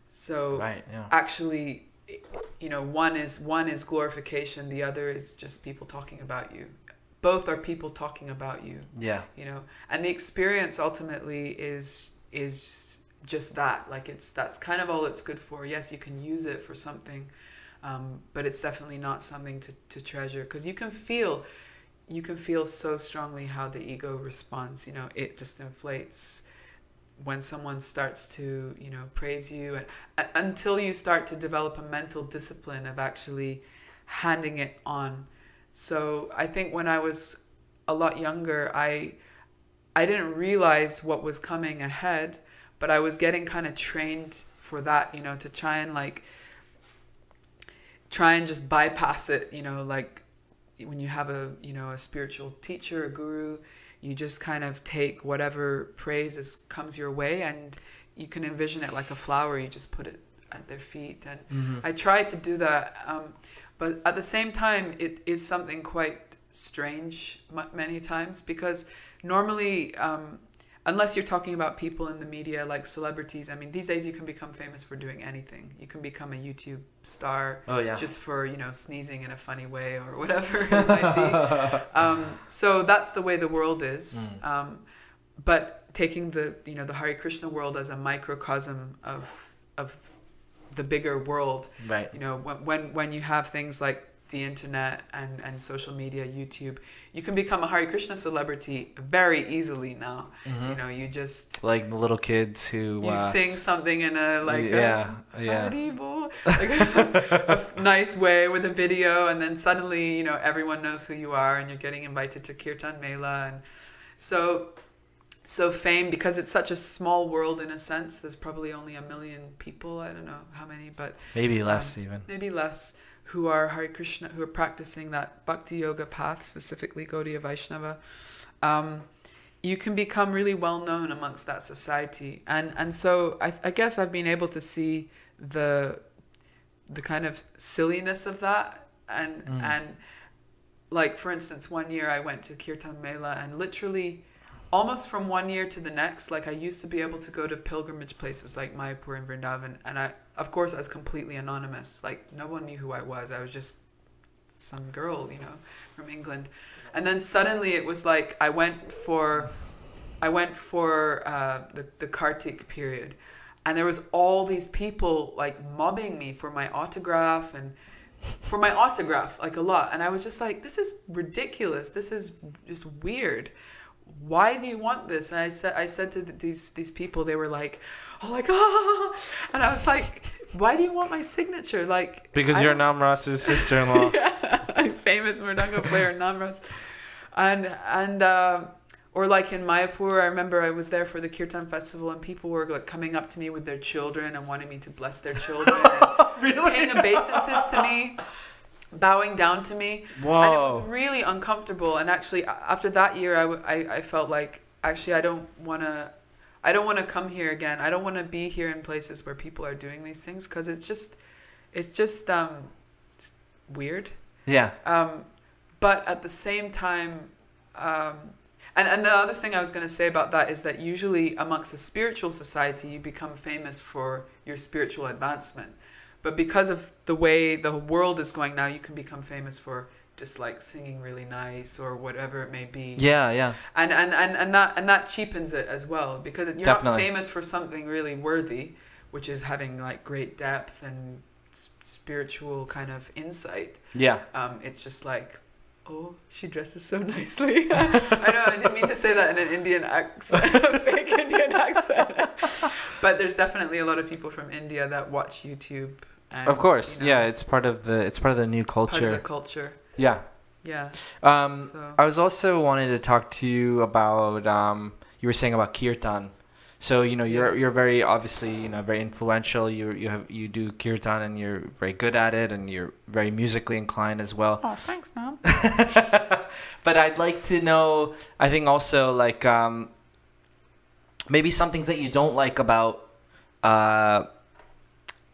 Speaker 3: So
Speaker 2: right yeah
Speaker 3: actually, you know, one is one is glorification, the other is just people talking about you. Both are people talking about you.
Speaker 2: Yeah.
Speaker 3: you know? And the experience ultimately is is just that. Like it's that's kind of all it's good for. Yes you can use it for something um, but it's definitely not something to, to treasure. Because you can feel you can feel so strongly how the ego responds. You know it just inflates when someone starts to you know praise you. And uh, until you start to develop a mental discipline of actually handing it on so i think when i was a lot younger i i didn't realize what was coming ahead but i was getting kind of trained for that you know to try and like try and just bypass it you know like when you have a you know a spiritual teacher a guru you just kind of take whatever praise is, comes your way and you can envision it like a flower you just put it at their feet and
Speaker 2: Mm-hmm.
Speaker 3: i tried to do that um, but at the same time it is something quite strange m- many times because normally um, unless you're talking about people in the media like celebrities i mean these days you can become famous for doing anything you can become a youtube star
Speaker 2: Oh yeah.
Speaker 3: just for you know sneezing in a funny way or whatever it might be. Um, so that's the way the world is. Um, but taking the you know the Hare Krishna world as a microcosm of of the bigger world,
Speaker 2: right.
Speaker 3: you know when when, when you have things like the internet and, and social media, YouTube, you can become a Hare Krishna celebrity very easily now. You know, you just
Speaker 2: Like the little kids who.
Speaker 3: you
Speaker 2: uh,
Speaker 3: sing something in a like
Speaker 2: yeah,
Speaker 3: a,
Speaker 2: yeah.
Speaker 3: Like a, nice way with a video, and then suddenly you know everyone knows who you are, and you're getting invited to Kirtan Mela, and so so fame because it's such a small world in a sense. There's probably only a million people. I don't know how many, but
Speaker 2: Maybe less even.
Speaker 3: maybe less who are Hare Krishna, who are practicing that Bhakti Yoga path, specifically Gaudiya Vaishnava, um, you can become really well known amongst that society. And and so I, I guess I've been able to see the the kind of silliness of that and
Speaker 2: Mm.
Speaker 3: and like for instance one year I went to Kirtan Mela and literally almost from one year to the next like I used to be able to go to pilgrimage places like Mayapur and Vrindavan and I of course I was completely anonymous. Like no one knew who I was. I was just some girl you know from England. And then suddenly it was like I went for I went for uh, the the Kartik period. And there was all these people like mobbing me for my autograph and for my autograph like a lot. And i was just like this is ridiculous. This is just weird why do you want this and i said i said to th- these these people they were like oh like ah and i was like why do you want my signature like
Speaker 2: Because
Speaker 3: I
Speaker 2: you're Namras's sister-in-law.
Speaker 3: yeah, famous mridanga player Namras. And and uh, or like in Mayapur, I remember I was there for the Kirtan festival and people were like coming up to me with their children and wanting me to bless their children and
Speaker 2: really?
Speaker 3: paying obeisances to me, bowing down to me. And it was really uncomfortable. And actually, after that year, I, w- I, I felt like actually I don't want to. I don't want to come here again. I don't want to be here in places where people are doing these things because it's just, it's just um, it's weird.
Speaker 2: Yeah.
Speaker 3: Um, but at the same time, um, and, and the other thing I was going to say about that is that usually amongst a spiritual society, you become famous for your spiritual advancement. But because of the way the world is going now, you can become famous for just like singing really nice or whatever it may be.
Speaker 2: Yeah, yeah.
Speaker 3: And, and, and, and that and that cheapens it as well because you're
Speaker 2: Definitely.
Speaker 3: not famous for something really worthy, which is having like great depth and s- spiritual kind of insight.
Speaker 2: Yeah.
Speaker 3: Um, it's just like, oh, she dresses so nicely. I know, I didn't mean to say that in an Indian accent, a fake Indian accent. but there's definitely a lot of people from India that watch YouTube. And,
Speaker 2: Of course.
Speaker 3: you know,
Speaker 2: Yeah, it's part of the it's part of the new
Speaker 3: part of the
Speaker 2: culture.
Speaker 3: culture.
Speaker 2: Yeah.
Speaker 3: Yeah.
Speaker 2: Um
Speaker 3: So-
Speaker 2: I was also wanted to talk to you about um you were saying about kirtan. So, you know, you're
Speaker 3: Yeah.
Speaker 2: you're very obviously, you know, very influential. You you have you do kirtan and you're very good at it and you're very musically inclined as well.
Speaker 3: Oh, thanks, Nam.
Speaker 2: but I'd like to know. I think also like um, maybe some things that you don't like about, uh,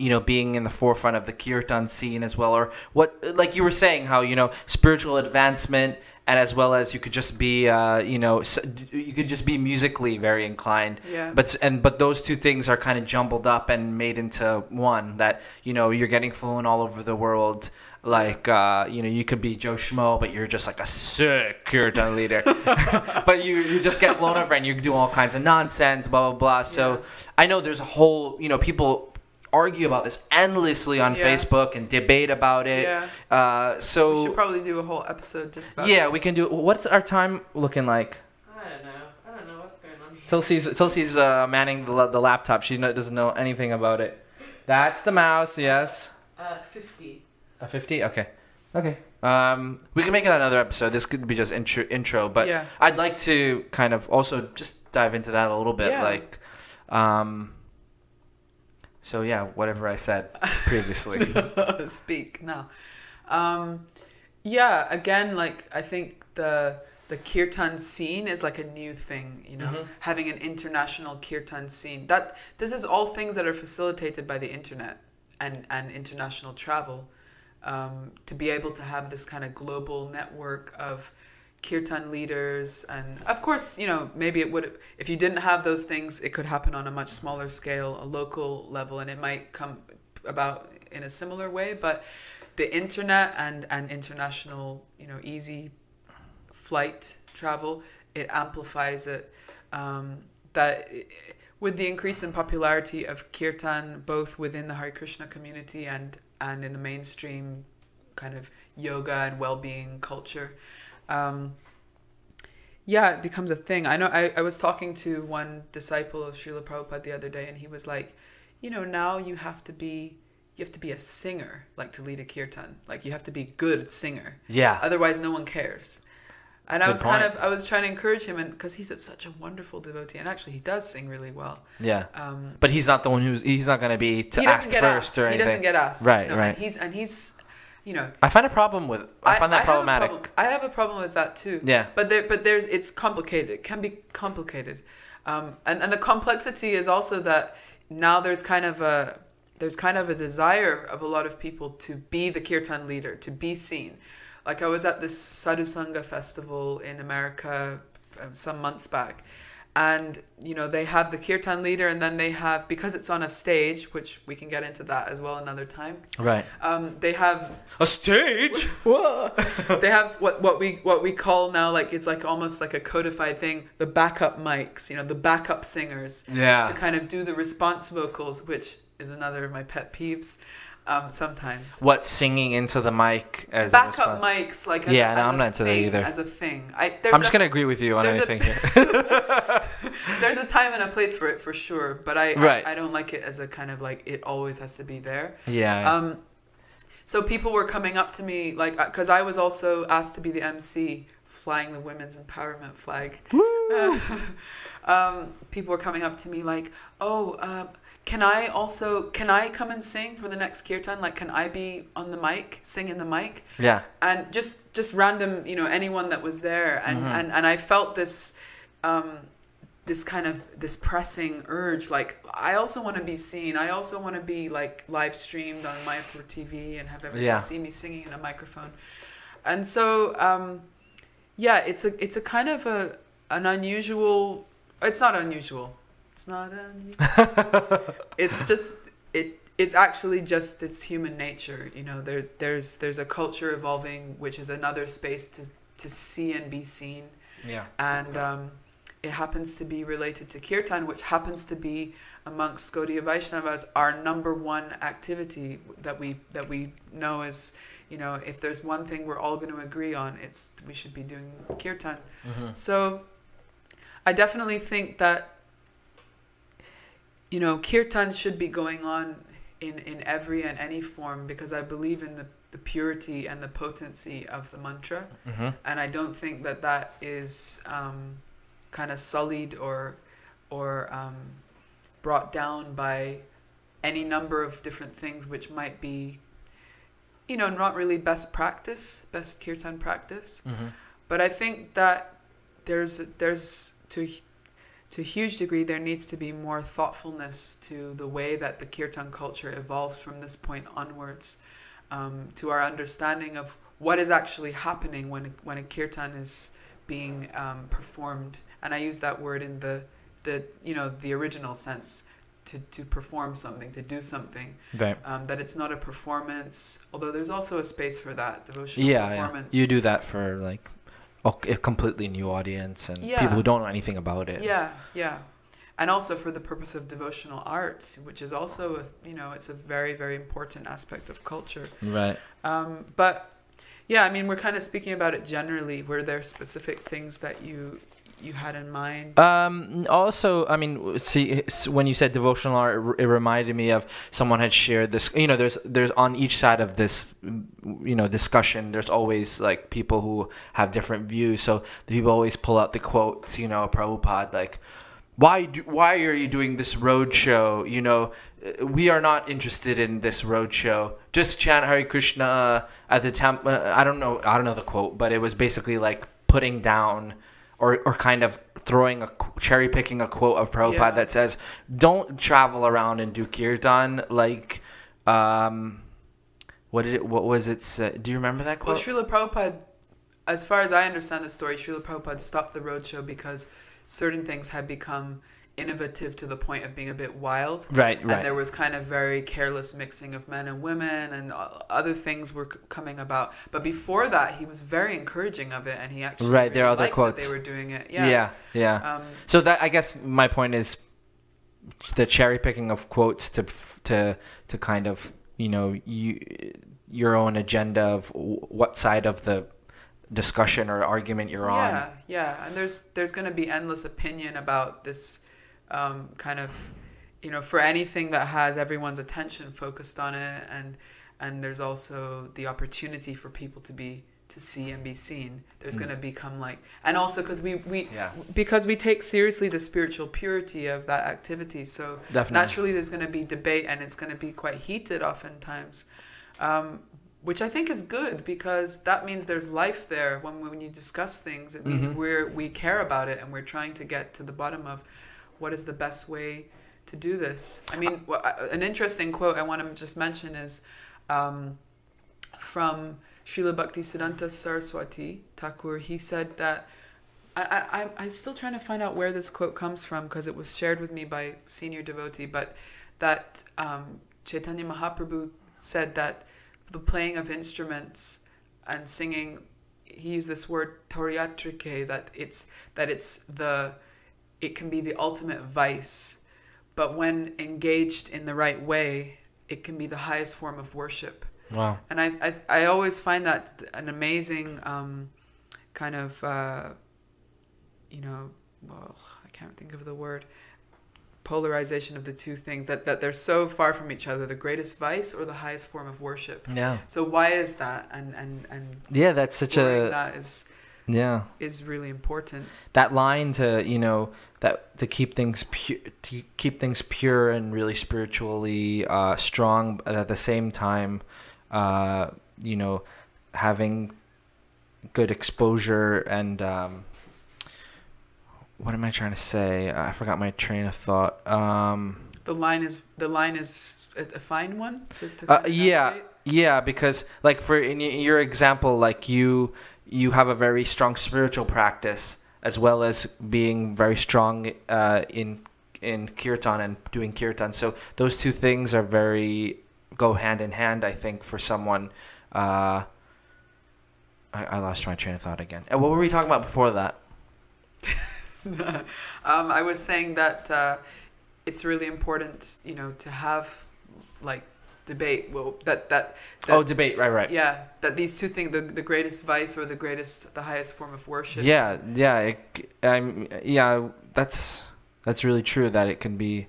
Speaker 2: you know being in the forefront of the kirtan scene as well, or what like you were saying how you know spiritual advancement and as well as you could just be uh, you know you could just be musically very inclined.
Speaker 3: Yeah.
Speaker 2: but and but those two things are kind of jumbled up and made into one that you know you're getting flown all over the world. Like uh, you know you could be Joe Schmo but you're just like a sick kirtan leader. But you you just get flown over and you do all kinds of nonsense blah blah blah. So
Speaker 3: Yeah.
Speaker 2: I know there's a whole you know people argue about this endlessly on
Speaker 3: Yeah.
Speaker 2: Facebook and debate about it
Speaker 3: Yeah.
Speaker 2: uh, so
Speaker 3: we should probably do a whole episode just about
Speaker 2: yeah,
Speaker 3: this.
Speaker 2: we can do. What's our time looking like?
Speaker 3: I don't know. I don't know what's going on.
Speaker 2: Tilsy's Tilsy's uh, manning the, the laptop. She no, doesn't know anything about it. That's the mouse. Yes.
Speaker 3: Uh, 50.
Speaker 2: A fifty. Okay. Okay. Um, we can make it another episode. This could be just intro, intro, but
Speaker 3: Yeah.
Speaker 2: I'd like to kind of also just dive into that a little bit,
Speaker 3: Yeah.
Speaker 2: like, um. So yeah, whatever I said previously.
Speaker 3: Speak now. Um, yeah, again, like I think the the kirtan scene is like a new thing, you know,
Speaker 2: Mhm.
Speaker 3: having an international kirtan scene. That this is all things that are facilitated by the internet and and international travel. Um, to be able to have this kind of global network of kirtan leaders and of course you know maybe it would if you didn't have those things it could happen on a much smaller scale a local level and it might come about in a similar way but the internet and and international you know easy flight travel it amplifies it um, that with the increase in popularity of kirtan both within the Hare Krishna community and and in the mainstream kind of yoga and well-being culture um, yeah, it becomes a thing. I know I, I was talking to one disciple of Srila Prabhupada the other day, and he was like, you know, now you have to be you have to be a singer, like to lead a kirtan. Like you have to be good singer.
Speaker 2: yeah.
Speaker 3: Otherwise, no one cares. And I
Speaker 2: Good
Speaker 3: was kind of I was trying to encourage him, and because he's such a wonderful devotee, and actually he does sing really well.
Speaker 2: Yeah.
Speaker 3: Um,
Speaker 2: But he's not the one who's. He's not be to
Speaker 3: he
Speaker 2: ask first or anything.
Speaker 3: He doesn't get asked.
Speaker 2: Right,
Speaker 3: No,
Speaker 2: right.
Speaker 3: And he's and he's, you know,
Speaker 2: I find a problem with. I, find that
Speaker 3: have a
Speaker 2: problematic.
Speaker 3: problem- I have a problem with that too.
Speaker 2: Yeah.
Speaker 3: But there, but there's it's complicated. It can be complicated, um, and and the complexity is also that now there's kind of a there's kind of a desire of a lot of people to be the kirtan leader, to be seen. Like I was at this Sadhu Sanga festival in America um, some months back, and you know they have the kirtan leader, and then they have because it's on a stage, which we can get into that as well another time.
Speaker 2: Right.
Speaker 3: Um, they have
Speaker 2: A stage.
Speaker 3: they have what, what we what we call now like it's like almost like a codified thing the backup mics you know the backup singers
Speaker 2: Yeah.
Speaker 3: to kind of do the response vocals which is another of my pet peeves um, sometimes
Speaker 2: What singing into the mic as a
Speaker 3: backup mics like as
Speaker 2: Yeah,
Speaker 3: a,
Speaker 2: no, I'm not into that either.
Speaker 3: as a thing I, there's
Speaker 2: I'm just
Speaker 3: a,
Speaker 2: gonna agree with you on
Speaker 3: there's a-
Speaker 2: anything here.
Speaker 3: there's a time and a place for it for sure but I,
Speaker 2: Right.
Speaker 3: I I don't like it as a kind of like it always has to be there
Speaker 2: yeah.
Speaker 3: Um, so people were coming up to me like because I was also asked to be the MC flying the women's empowerment flag. um, people were coming up to me like, "Oh, uh, can I also can I come and sing for the next kirtan? Like, can I be on the mic, sing in the mic?"
Speaker 2: yeah.
Speaker 3: and just just random you know anyone that was there and
Speaker 2: Mm-hmm.
Speaker 3: and, and i felt this um this kind of this pressing urge like i also want to be seen i also want to be like live streamed on Mayapur tv and have everyone
Speaker 2: Yeah.
Speaker 3: see me singing in a microphone and so um yeah it's a it's a kind of a an unusual it's not unusual it's not unusual it's just it it's actually just it's human nature you know there there's there's a culture evolving which is another space to to see and be seen
Speaker 2: Yeah.
Speaker 3: and um, it happens to be related to kirtan which happens to be amongst Gaudiya Vaishnavas our number one activity that we that we know is you know if there's one thing we're all going to agree on it's we should be doing kirtan
Speaker 2: Mhm.
Speaker 3: so I definitely think that you know kirtan should be going on in in every and any form because I believe in the the purity and the potency of the mantra.
Speaker 2: Hmm
Speaker 3: and I don't think that that is um, kind of sullied or or um, brought down by any number of different things which might be you know not really best practice best kirtan practice.
Speaker 2: Hmm
Speaker 3: but I think that there's there's to to a huge degree, there needs to be more thoughtfulness to the way that the kirtan culture evolves from this point onwards, um, to our understanding of what is actually happening when when a kirtan is being um, performed. And I use that word in the the you know the original sense to, to perform something, to do something.
Speaker 2: Right.
Speaker 3: Um, that it's not a performance, although there's also a space for that devotional
Speaker 2: Yeah, yeah.
Speaker 3: performance.
Speaker 2: You do that for like a completely new audience and
Speaker 3: Yeah.
Speaker 2: people who don't know anything about it.
Speaker 3: Yeah, yeah. And also for the purpose of devotional art, which is also, a, you know, it's a very, very important aspect of culture.
Speaker 2: Right.
Speaker 3: Um, but yeah, I mean, we're kind of speaking about it generally. Were there specific things that you you had in mind?
Speaker 2: Um, also, I mean, see, when you said devotional art, it reminded me of someone had shared this. You know, there's there's on each side of this, you know, discussion. There's always like people who have different views. So people always pull out the quotes. You know, Prabhupada like. Why do, why are you doing this road show? You know, uh, we are not interested in this road show. Just chant Hare Krishna at the temple. Uh, I don't know. I don't know the quote, but it was basically like putting down or, or kind of throwing a cherry picking a quote of Prabhupada
Speaker 3: Yeah.
Speaker 2: that says, "Don't travel around and do kirtan like." Um, what did it? What was it? Say? Do you remember that quote? well?
Speaker 3: Srila Prabhupada, as far as I understand the story, Srila Prabhupada stopped the roadshow because certain things had become innovative to the point of being a bit wild.
Speaker 2: right,
Speaker 3: and there was kind of very careless mixing of men and women and other things were coming about but before that he was very encouraging of it and he actually
Speaker 2: Right, there are
Speaker 3: really
Speaker 2: other quotes.
Speaker 3: that they were doing it
Speaker 2: yeah,
Speaker 3: yeah,
Speaker 2: yeah.
Speaker 3: Um,
Speaker 2: So that I guess my point is the cherry picking of quotes to to to kind of you know you your own agenda of what side of the discussion or argument you're on.
Speaker 3: yeah yeah and there's there's going to be endless opinion about this um, kind of you know for anything that has everyone's attention focused on it and and there's also the opportunity for people to be to see and be seen there's
Speaker 2: Mm.
Speaker 3: going to become like and also because we we
Speaker 2: Yeah.
Speaker 3: because we take seriously the spiritual purity of that activity so
Speaker 2: Definitely.
Speaker 3: naturally there's going to be debate and it's going to be quite heated oftentimes um, which I think is good because that means there's life there when when you discuss things. It means
Speaker 2: Mhm.
Speaker 3: we're we care about it and we're trying to get to the bottom of what is the best way to do this. I mean, uh, an interesting quote I want to just mention is um, from Srila Bhaktisiddhanta Saraswati Thakur. He said that. I, I, I'm- I'm still trying to find out where this quote comes from because it was shared with me by senior devotee, but that um, Chaitanya Mahaprabhu said that the playing of instruments and singing, he used this word tauryatrika, that it's that it's the it can be the ultimate vice, but when engaged in the right way, it can be the highest form of worship.
Speaker 2: Wow.
Speaker 3: And I, I, I always find that an amazing um, kind of, uh, you know, well, I can't think of the word, polarization of the two things, that, that they're so far from each other, the greatest vice or the highest form of worship.
Speaker 2: Yeah.
Speaker 3: So why is that? And, and, and
Speaker 2: Yeah, that's such a
Speaker 3: that is,
Speaker 2: yeah.
Speaker 3: is really important.
Speaker 2: that line to you know that to keep things pure to keep things pure and really spiritually uh, strong but at the same time uh, you know having good exposure and um, what am i trying to say? I forgot my train of thought. Um,
Speaker 3: The line is, the line is a, fine one to, to
Speaker 2: Uh, yeah, yeah, because like for in your example, like you you have a very strong spiritual practice as well as being very strong uh, in in kirtan and doing kirtan. So those two things are very go hand in hand. I think for someone. Uh, I, I lost my train of thought again. And what were we talking about before that?
Speaker 3: um, I was saying that uh, it's really important, you know, to have like debate. Well, that that, that
Speaker 2: oh, debate. Right, right.
Speaker 3: yeah, that these two things, the the greatest vice or the greatest, the highest form of worship.
Speaker 2: Yeah, yeah, it, I'm, yeah. That's that's really true. That it can be,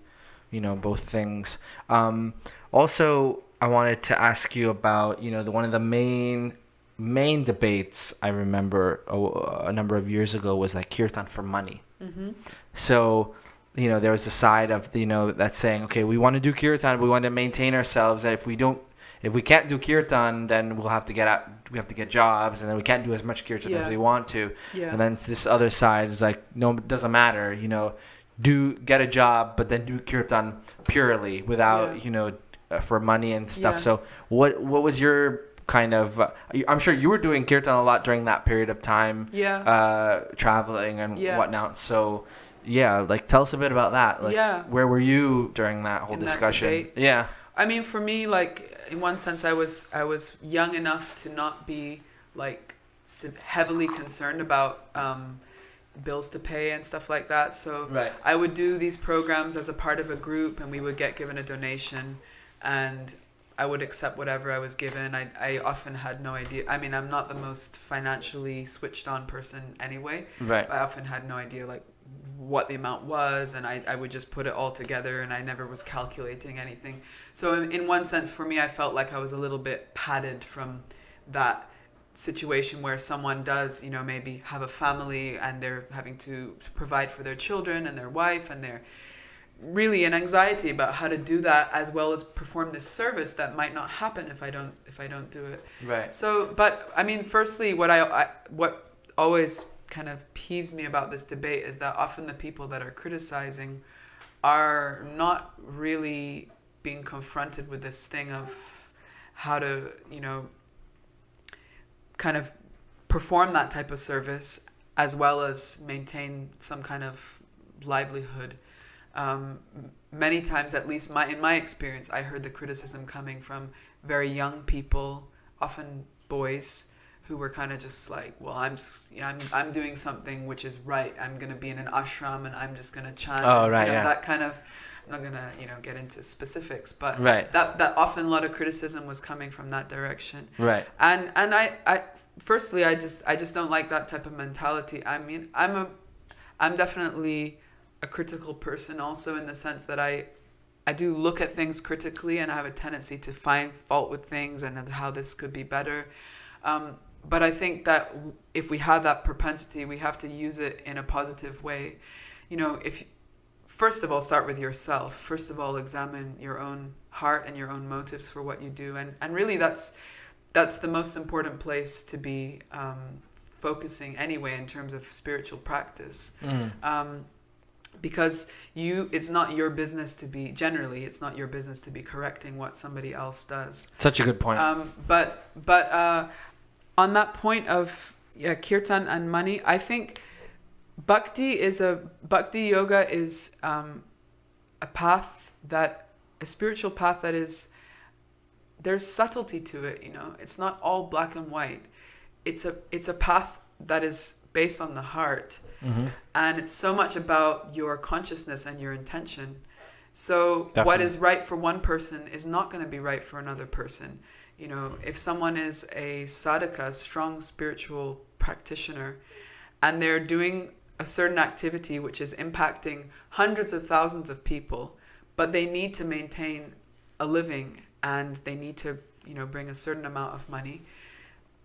Speaker 2: you know, both things. Um, also, I wanted to ask you about, you know, the one of the main main debates I remember a, a number of years ago was like kirtan for money.
Speaker 3: Mm-hmm.
Speaker 2: So, you know, there was the side of you know that's saying, okay, we want to do kirtan, we want to maintain ourselves, and if we don't, if we can't do kirtan, then we'll have to get out, we have to get jobs, and then we can't do as much kirtan
Speaker 3: Yeah.
Speaker 2: as we want to.
Speaker 3: Yeah.
Speaker 2: And then this other side is like, no, it doesn't matter. You know, do get a job, but then do kirtan purely without
Speaker 3: Yeah.
Speaker 2: you know uh, for money and stuff. So what what was your kind of? Uh, I'm sure you were doing kirtan a lot during that period of time,
Speaker 3: Yeah.
Speaker 2: uh, traveling and whatnot. So yeah, like tell us a bit about that. Like,
Speaker 3: Yeah.
Speaker 2: where were you during that whole
Speaker 3: In that
Speaker 2: discussion?
Speaker 3: debate?
Speaker 2: yeah,
Speaker 3: I mean, for me, like in one sense, I was I was young enough to not be like heavily concerned about um, bills to pay and stuff like that. So
Speaker 2: right.
Speaker 3: I would do these programs as a part of a group, and we would get given a donation, and I would accept whatever I was given. I, I often had no idea. I mean, I'm not the most financially switched on person anyway.
Speaker 2: Right.
Speaker 3: I often had no idea like what the amount was, and I, I would just put it all together, and I never was calculating anything. So in, in one sense, for me, I felt like I was a little bit padded from that situation where someone does, you know, maybe have a family and they're having to provide for their children and their wife, and they're really an anxiety about how to do that as well as perform this service that might not happen if I don't if I don't do it.
Speaker 2: Right.
Speaker 3: So, but I mean, firstly, what I, I what always kind of peeves me about this debate is that often the people that are criticizing are not really being confronted with this thing of how to, you know, kind of perform that type of service as well as maintain some kind of livelihood. Um, many times, at least my in my experience, I heard the criticism coming from very young people, often boys, who were kind of just like, "Well, I'm yeah, I'm I'm doing something which is right. I'm gonna be in an ashram and I'm just gonna chant."
Speaker 2: Oh, right,
Speaker 3: you know,
Speaker 2: yeah.
Speaker 3: That kind of. I'm not gonna you know get into specifics, but
Speaker 2: Right.
Speaker 3: that that often a lot of criticism was coming from that direction
Speaker 2: Right.
Speaker 3: and and I, I firstly i just i just don't like that type of mentality i mean i'm a i'm definitely a critical person also in the sense that i i do look at things critically and i have a tendency to find fault with things and how this could be better um, but i think that if we have that propensity we have to use it in a positive way. You know if first of all start with yourself. First of all examine your own heart and your own motives for what you do. And and really that's that's the most important place to be um, focusing anyway in terms of spiritual practice.
Speaker 2: Mm.
Speaker 3: um, because you it's not your business to be generally it's not your business to be correcting what somebody else does.
Speaker 2: Such a good point.
Speaker 3: um, but but uh, on that point of yeah, kirtan and money, I think bhakti is a bhakti yoga is um, a path that a spiritual path that is there's subtlety to it. You know, it's not all black and white. It's a it's a path that is based on the heart
Speaker 2: hmm
Speaker 3: and it's so much about your consciousness and your intention so what
Speaker 2: Definitely.
Speaker 3: is right for one person is not going to be right for another person you know if someone is a sadhaka strong spiritual practitioner and they're doing a certain activity which is impacting hundreds of thousands of people but they need to maintain a living and they need to you know bring a certain amount of money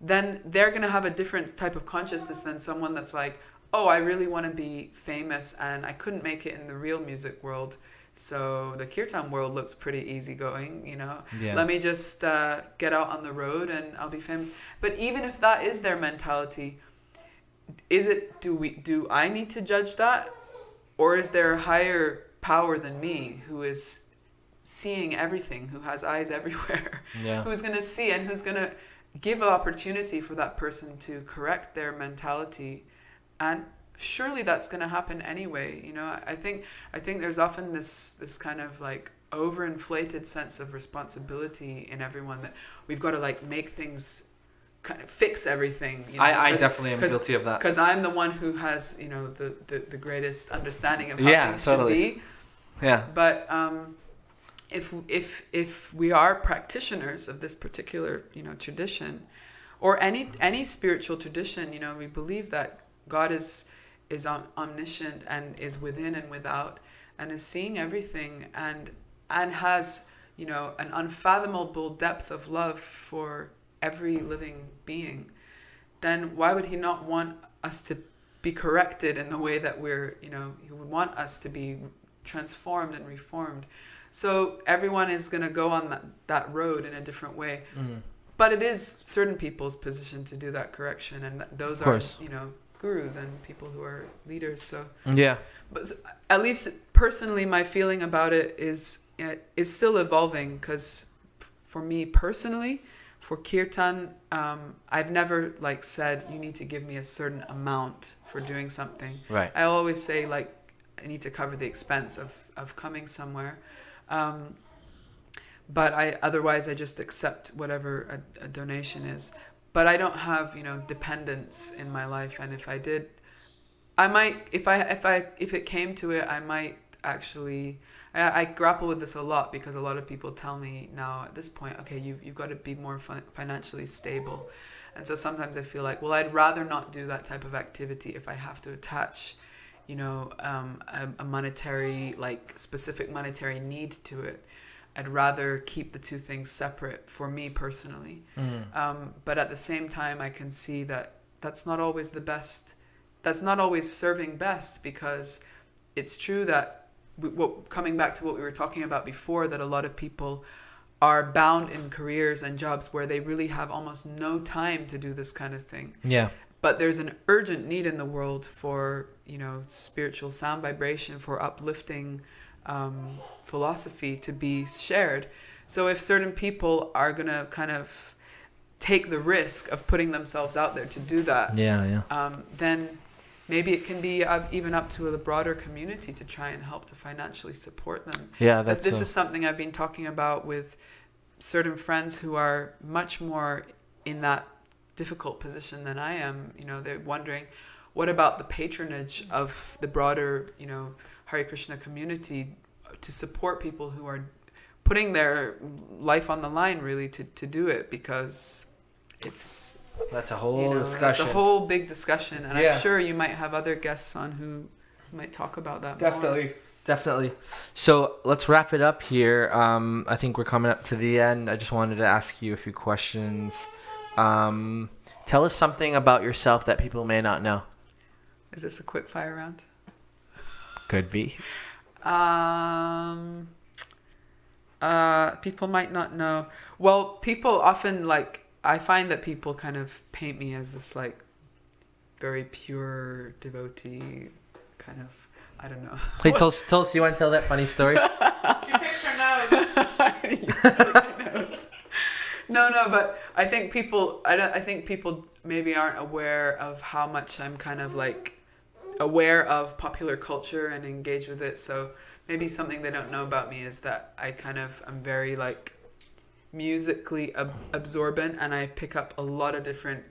Speaker 3: then they're going to have a different type of consciousness than someone that's like, oh, I really want to be famous and I couldn't make it in the real music world. So the kirtan world looks pretty easygoing, you know.
Speaker 2: Yeah.
Speaker 3: Let me just uh, get out on the road and I'll be famous. But even if that is their mentality, is it do we do I need to judge that, or is there a higher power than me who is seeing everything, who has eyes everywhere?
Speaker 2: Yeah.
Speaker 3: who's going to see and who's going to give an opportunity for that person to correct their mentality and surely that's going to happen anyway you know i think i think there's often this this kind of like overinflated sense of responsibility in everyone that we've got to like make things kind of fix everything you know,
Speaker 2: I, I definitely am guilty of that.
Speaker 3: because I'm the one who has, you know, the, the, the greatest understanding of how
Speaker 2: Yeah,
Speaker 3: things
Speaker 2: totally.
Speaker 3: should be.
Speaker 2: Yeah.
Speaker 3: But um, if if if we are practitioners of this particular you know tradition, or any any spiritual tradition, you know, we believe that God is is om- omniscient and is within and without, and is seeing everything and and has you know an unfathomable depth of love for every living being. Then why would He not want us to be corrected in the way that we're you know He would want us to be transformed and reformed. So everyone is going to go on that, that road in a different way.
Speaker 2: Mm.
Speaker 3: But it is certain people's position to do that correction, and th- those are, you know, gurus and people who are leaders. So,
Speaker 4: Yeah.
Speaker 3: but at least personally, my feeling about it is is still evolving because for me personally, for kirtan, um, I've never like said you need to give me a certain amount for doing something.
Speaker 4: Right.
Speaker 3: I always say like I need to cover the expense of of coming somewhere. Um, but I otherwise I just accept whatever a, a donation is. But I don't have you know dependents in my life, and if I did, I might if I if I if it came to it, I might actually. I, I grapple with this a lot because a lot of people tell me now at this point, okay, you you've got to be more fin- financially stable, and so sometimes I feel like, well, I'd rather not do that type of activity if I have to attach, you know, um, a, a monetary like specific monetary need to it. I'd rather keep the two things separate for me personally.
Speaker 4: Mm.
Speaker 3: Um, but at the same time, I can see that that's not always the best. That's not always serving best because it's true that we, what, coming back to what we were talking about before, that a lot of people are bound in careers and jobs where they really have almost no time to do this kind of thing.
Speaker 4: Yeah.
Speaker 3: But there's an urgent need in the world for you know spiritual sound vibration, for uplifting um, philosophy to be shared. So if certain people are gonna kind of take the risk of putting themselves out there to do that,
Speaker 4: Yeah. Yeah.
Speaker 3: um, then maybe it can be uh, even up to the broader community to try and help to financially support them.
Speaker 4: Yeah.
Speaker 3: That
Speaker 4: That's.
Speaker 3: this
Speaker 4: uh,
Speaker 3: is something I've been talking about with certain friends who are much more in that difficult position than I am. You know, they're wondering, what about the patronage of the broader, you know, Hare Krishna community to support people who are putting their life on the line really to, to do it because it's
Speaker 4: that's a
Speaker 3: you
Speaker 4: whole
Speaker 3: know,
Speaker 4: discussion.
Speaker 3: It's a whole big discussion, and
Speaker 4: Yeah.
Speaker 3: I'm sure you might have other guests on who might talk about that. more.
Speaker 4: Definitely. Definitely. So let's wrap it up here. Um, I think we're coming up to the end. I just wanted to ask you a few questions. Um, tell us something about yourself that people may not know.
Speaker 3: Is this a quick fire round?
Speaker 4: Could be.
Speaker 3: Um, uh, people might not know. Well, people often like. I find that people kind of paint me as this like very pure devotee, kind of. I don't know.
Speaker 4: Hey, tell us, tell us. You want to tell that funny story?
Speaker 3: She picks her nose. no, no, but I think people. I don't. I think people maybe aren't aware of how much I'm kind of like aware of popular culture and engage with it. So maybe something they don't know about me is that I kind of am very like musically ab- absorbent, and I pick up a lot of different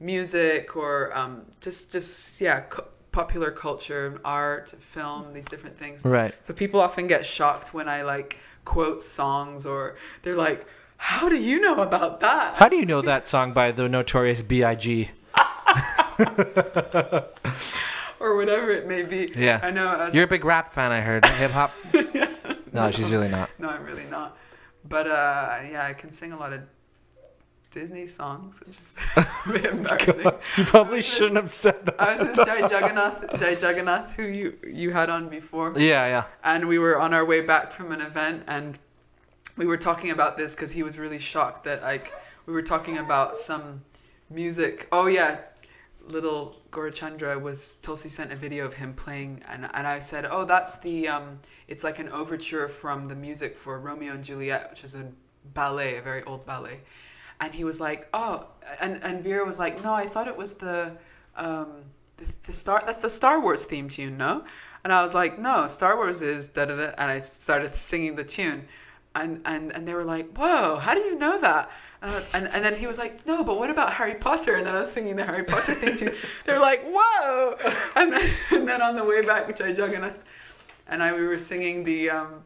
Speaker 3: music or um, just just yeah. cu- popular culture art film these different things
Speaker 4: right.
Speaker 3: so people often get shocked when I like quote songs or they're like, "How do you know about that?"
Speaker 4: How do you know that song by the Notorious B.I.G.?
Speaker 3: or whatever it may be.
Speaker 4: Yeah.
Speaker 3: I know. I was,
Speaker 4: You're a big rap fan, I heard. Hip hop. No, she's really not.
Speaker 3: no, I'm really not. But uh, yeah, I can sing a lot of Disney songs, which is a bit embarrassing.
Speaker 4: You probably shouldn't have said that.
Speaker 3: I was with Jai Jagannath, Jai Jagannath, who you you had on before.
Speaker 4: Yeah, yeah.
Speaker 3: and we were on our way back from an event and we were talking about this because he was really shocked that like we were talking about some music oh yeah little Gorachandra was Tulsi sent a video of him playing and, and I said oh that's the um it's like an overture from the music for Romeo and Juliet which is a ballet a very old ballet and he was like oh and and Vera was like no I thought it was the um the, the star that's the Star Wars theme tune no and I was like, no, Star Wars is da da da. And I started singing the tune. And, and, and they were like, whoa, how do you know that? Uh, and, and then he was like, no, but what about Harry Potter? And then I was singing the Harry Potter theme tune. They were like, whoa. And then, and then on the way back, Jai Jagannath and I, we were singing the, um,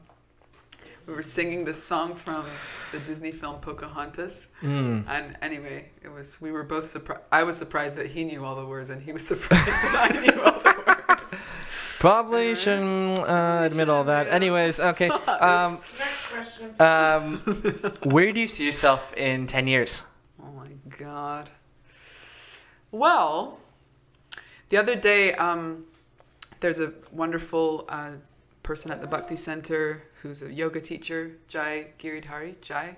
Speaker 3: we were singing the song from the Disney film Pocahontas.
Speaker 4: Mm.
Speaker 3: And anyway, it was, we were both surprised. I was surprised that he knew all the words and he was surprised that I knew all the
Speaker 4: Probably shouldn't uh, admit all that. Anyways, okay. Um,
Speaker 5: Next question.
Speaker 4: um, where do you see yourself in 10 years?
Speaker 3: Oh my god. Well, the other day, um, there's a wonderful uh, person at the Bhakti Center who's a yoga teacher, Jai Giridhari, Jai,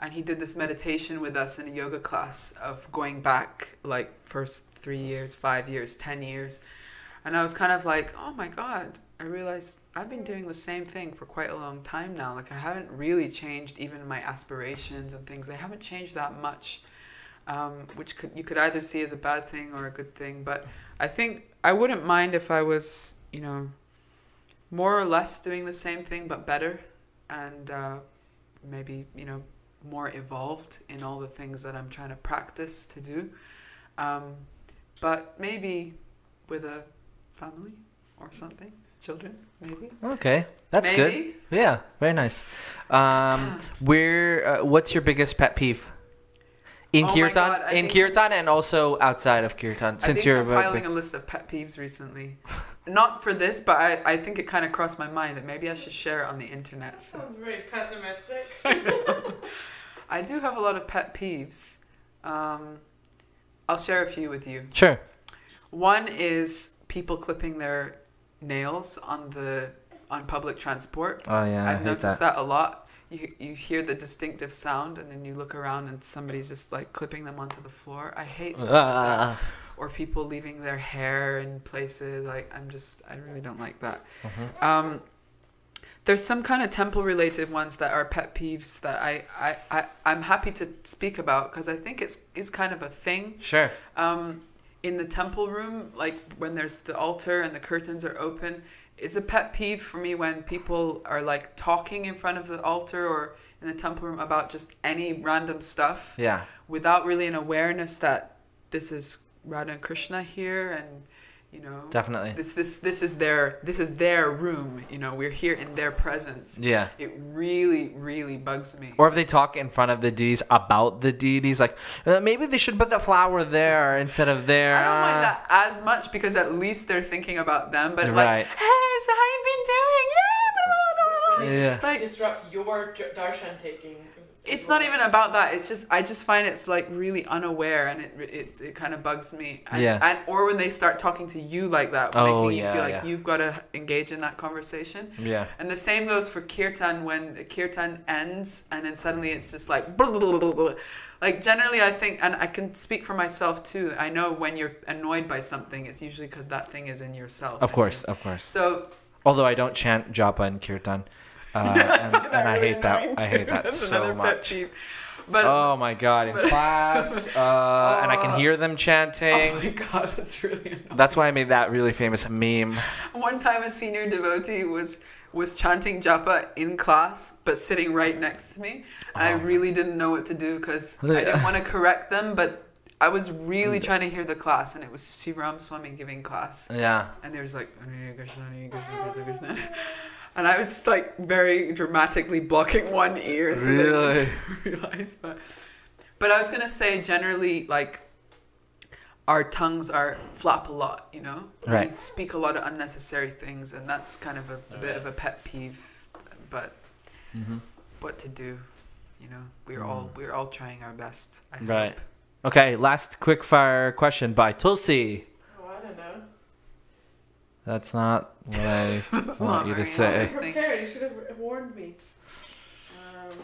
Speaker 3: and he did this meditation with us in a yoga class of going back like first three years, five years, ten years, and I was kind of like, oh my god. I realized I've been doing the same thing for quite a long time now. Like I haven't really changed even my aspirations and things. They haven't changed that much, um, which could you could either see as a bad thing or a good thing. But I think I wouldn't mind if I was, you know, more or less doing the same thing but better, and uh, maybe you know more evolved in all the things that I'm trying to practice to do. Um, but maybe with a family or something, children maybe.
Speaker 2: Okay, that's
Speaker 3: maybe.
Speaker 2: good. Yeah, very nice. Um, where? Uh, what's your biggest pet peeve? In
Speaker 3: Oh
Speaker 2: kirtan,
Speaker 3: God,
Speaker 2: in kirtan, and also outside of kirtan. Since you're
Speaker 3: I'm
Speaker 2: a
Speaker 3: compiling a list of pet peeves recently. Not for this, but I, I think it kind of crossed my mind that maybe I should share it on the internet. So
Speaker 5: Sounds very pessimistic.
Speaker 3: I do have a lot of pet peeves. Um, I'll share a few with you.
Speaker 2: sure.
Speaker 3: One is people clipping their nails on the on public transport.
Speaker 2: Oh yeah,
Speaker 3: I've noticed
Speaker 2: that.
Speaker 3: that. a lot. You you hear the distinctive sound, and then you look around, and somebody's just like clipping them onto the floor. I hate stuff like that.
Speaker 2: Ah.
Speaker 3: Or people leaving their hair in places. Like I'm just, I really don't like that.
Speaker 2: Mhm.
Speaker 3: Um, there's some kind of temple related ones that are pet peeves that I, I, I I'm happy to speak about because I think it's it's kind of a thing
Speaker 2: Sure.
Speaker 3: um, in the temple room, like when there's the altar and the curtains are open, it's a pet peeve for me when people are like talking in front of the altar or in the temple room about just any random stuff
Speaker 2: Yeah.
Speaker 3: without really an awareness that this is Radha and Krishna here and you know
Speaker 2: Definitely.
Speaker 3: this this this is their this is their room you know we're here in their presence
Speaker 2: Yeah.
Speaker 3: it really really bugs me
Speaker 2: Or if they talk in front of the deities about the deities, like uh, maybe they should put the flower there instead of there.
Speaker 3: I don't mind that as much because at least they're thinking about them. But
Speaker 2: Right.
Speaker 3: like, hey, so how you been doing? Yeah.
Speaker 2: Yeah.
Speaker 3: Like,
Speaker 5: Disrupt your darshan taking.
Speaker 3: It's not even about that. It's just I just find it's like really unaware, and it it, it kind of bugs me. And,
Speaker 2: Yeah.
Speaker 3: And or when they start talking to you like that,
Speaker 2: Oh,
Speaker 3: making you feel like
Speaker 2: yeah.
Speaker 3: you've got to engage in that conversation.
Speaker 2: Yeah.
Speaker 3: And the same goes for kirtan when the kirtan ends and then suddenly it's just like blah, blah, blah, like generally I think and I can speak for myself too. I know when you're annoyed by something it's usually because that thing is in yourself.
Speaker 2: Of course, of course.
Speaker 3: So
Speaker 2: Although I don't chant japa and kirtan, uh, and, and I
Speaker 3: really
Speaker 2: hate that. I hate that
Speaker 3: That's
Speaker 2: so
Speaker 3: another pet
Speaker 2: much.
Speaker 3: But
Speaker 2: Oh my god! In class, uh, and I can hear them chanting.
Speaker 3: oh my god, that's really annoying.
Speaker 2: That's why I made that really famous meme.
Speaker 3: One time a senior devotee was was chanting japa in class but sitting right next to me. And I
Speaker 2: Oh.
Speaker 3: really didn't know what to do because I didn't want to correct them, but I was really trying to hear the class and it was Shivaram Swami giving class.
Speaker 2: Yeah.
Speaker 3: And there was like Hare Krishna, Hare Krishna, Krishna, Krishna. And I was just like very dramatically blocking one ear so they
Speaker 2: Really?
Speaker 3: didn't realize but but I was gonna say generally like our tongues are flap a lot, you know? We
Speaker 2: Right.
Speaker 3: speak a lot of unnecessary things and that's kind of a bit of a pet peeve. But
Speaker 2: Mhm.
Speaker 3: what to do? You know, we're all we're all trying our best. I
Speaker 2: Mm. Right.
Speaker 3: hope.
Speaker 2: Okay. Last quick fire question by Tulsi.
Speaker 5: Oh, I don't know.
Speaker 2: That's not what I
Speaker 3: That's
Speaker 2: want
Speaker 3: not
Speaker 2: you to
Speaker 3: very
Speaker 2: say.
Speaker 3: nice.
Speaker 5: I'm prepared. You should have warned me. Um,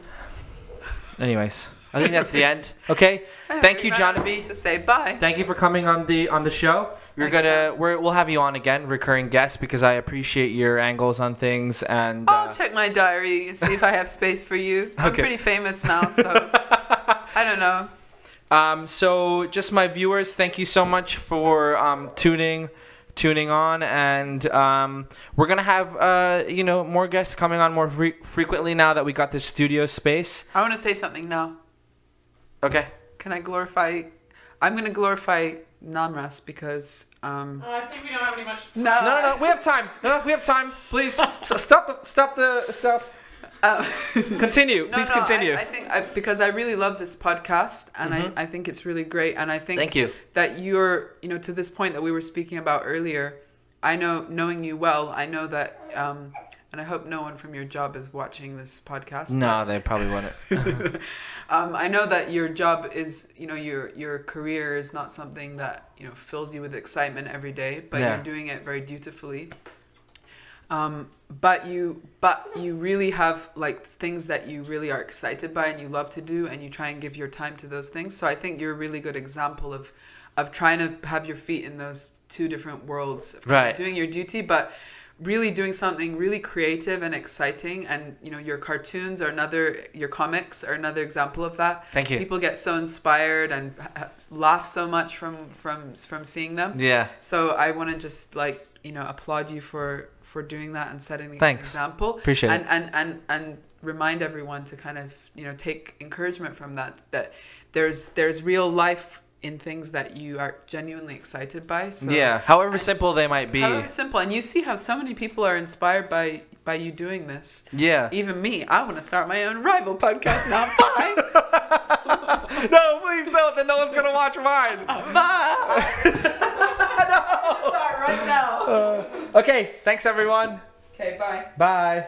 Speaker 2: Anyways, I think that's the end. Okay.
Speaker 3: Anyway,
Speaker 2: Thank you,
Speaker 3: we ran out of Jahnavi. To say bye.
Speaker 2: Thank you for coming on the on the show. We're
Speaker 3: Thanks,
Speaker 2: gonna we're, we'll have you on again, recurring guest, because I appreciate your angles on things and.
Speaker 3: I'll
Speaker 2: uh,
Speaker 3: check my diary and see if I have space for you. I'm pretty famous now, so I don't know.
Speaker 2: Um, so just my viewers, thank you so much for um, tuning tuning on and um, we're gonna have uh, you know more guests coming on more fre- frequently now that we got this studio space
Speaker 3: I want to say something now.
Speaker 2: okay
Speaker 3: Can I glorify? I'm going to glorify Namras because um,
Speaker 5: oh, I think we don't have any much.
Speaker 3: no,
Speaker 2: no no no we have time no, we have time please so stop the stop the stop
Speaker 3: Um,
Speaker 2: continue
Speaker 3: no,
Speaker 2: please
Speaker 3: no,
Speaker 2: continue
Speaker 3: I, I think I, because I really love this podcast and
Speaker 2: Mhm.
Speaker 3: I, I think it's really great and I think
Speaker 2: thank you
Speaker 3: that you're you know to this point that we were speaking about earlier i know knowing you well i know that um and i hope no one from your job is watching this podcast
Speaker 2: no they probably wouldn't
Speaker 3: um, I know that your job is, you know, your your career is not something that you know fills you with excitement every day, but
Speaker 2: Yeah.
Speaker 3: you're doing it very dutifully. um, but you but you really have like things that you really are excited by and you love to do and you try and give your time to those things so i think you're a really good example of of trying to have your feet in those two different worlds of
Speaker 2: Right.
Speaker 3: doing your duty but really doing something really creative and exciting and you know your cartoons are another your comics are another example of that
Speaker 2: Thank you.
Speaker 3: people get so inspired and laugh so much from from from seeing them
Speaker 2: Yeah.
Speaker 3: so I want to just like you know applaud you for for doing that and setting an
Speaker 2: Thanks.
Speaker 3: example.
Speaker 2: Appreciate
Speaker 3: and,
Speaker 2: it.
Speaker 3: And and and remind everyone to kind of you know take encouragement from that. That there's there's real life in things that you are genuinely excited by. So
Speaker 2: yeah. However simple they might be.
Speaker 3: However simple, and you see how so many people are inspired by by you doing this.
Speaker 2: Yeah.
Speaker 3: Even me, I want to start my own rival podcast now. Bye.
Speaker 2: no, please don't. Then no one's gonna watch mine.
Speaker 3: Bye.
Speaker 5: Start right now.
Speaker 2: Uh, okay. Thanks everyone.
Speaker 3: Okay. Bye.
Speaker 2: Bye.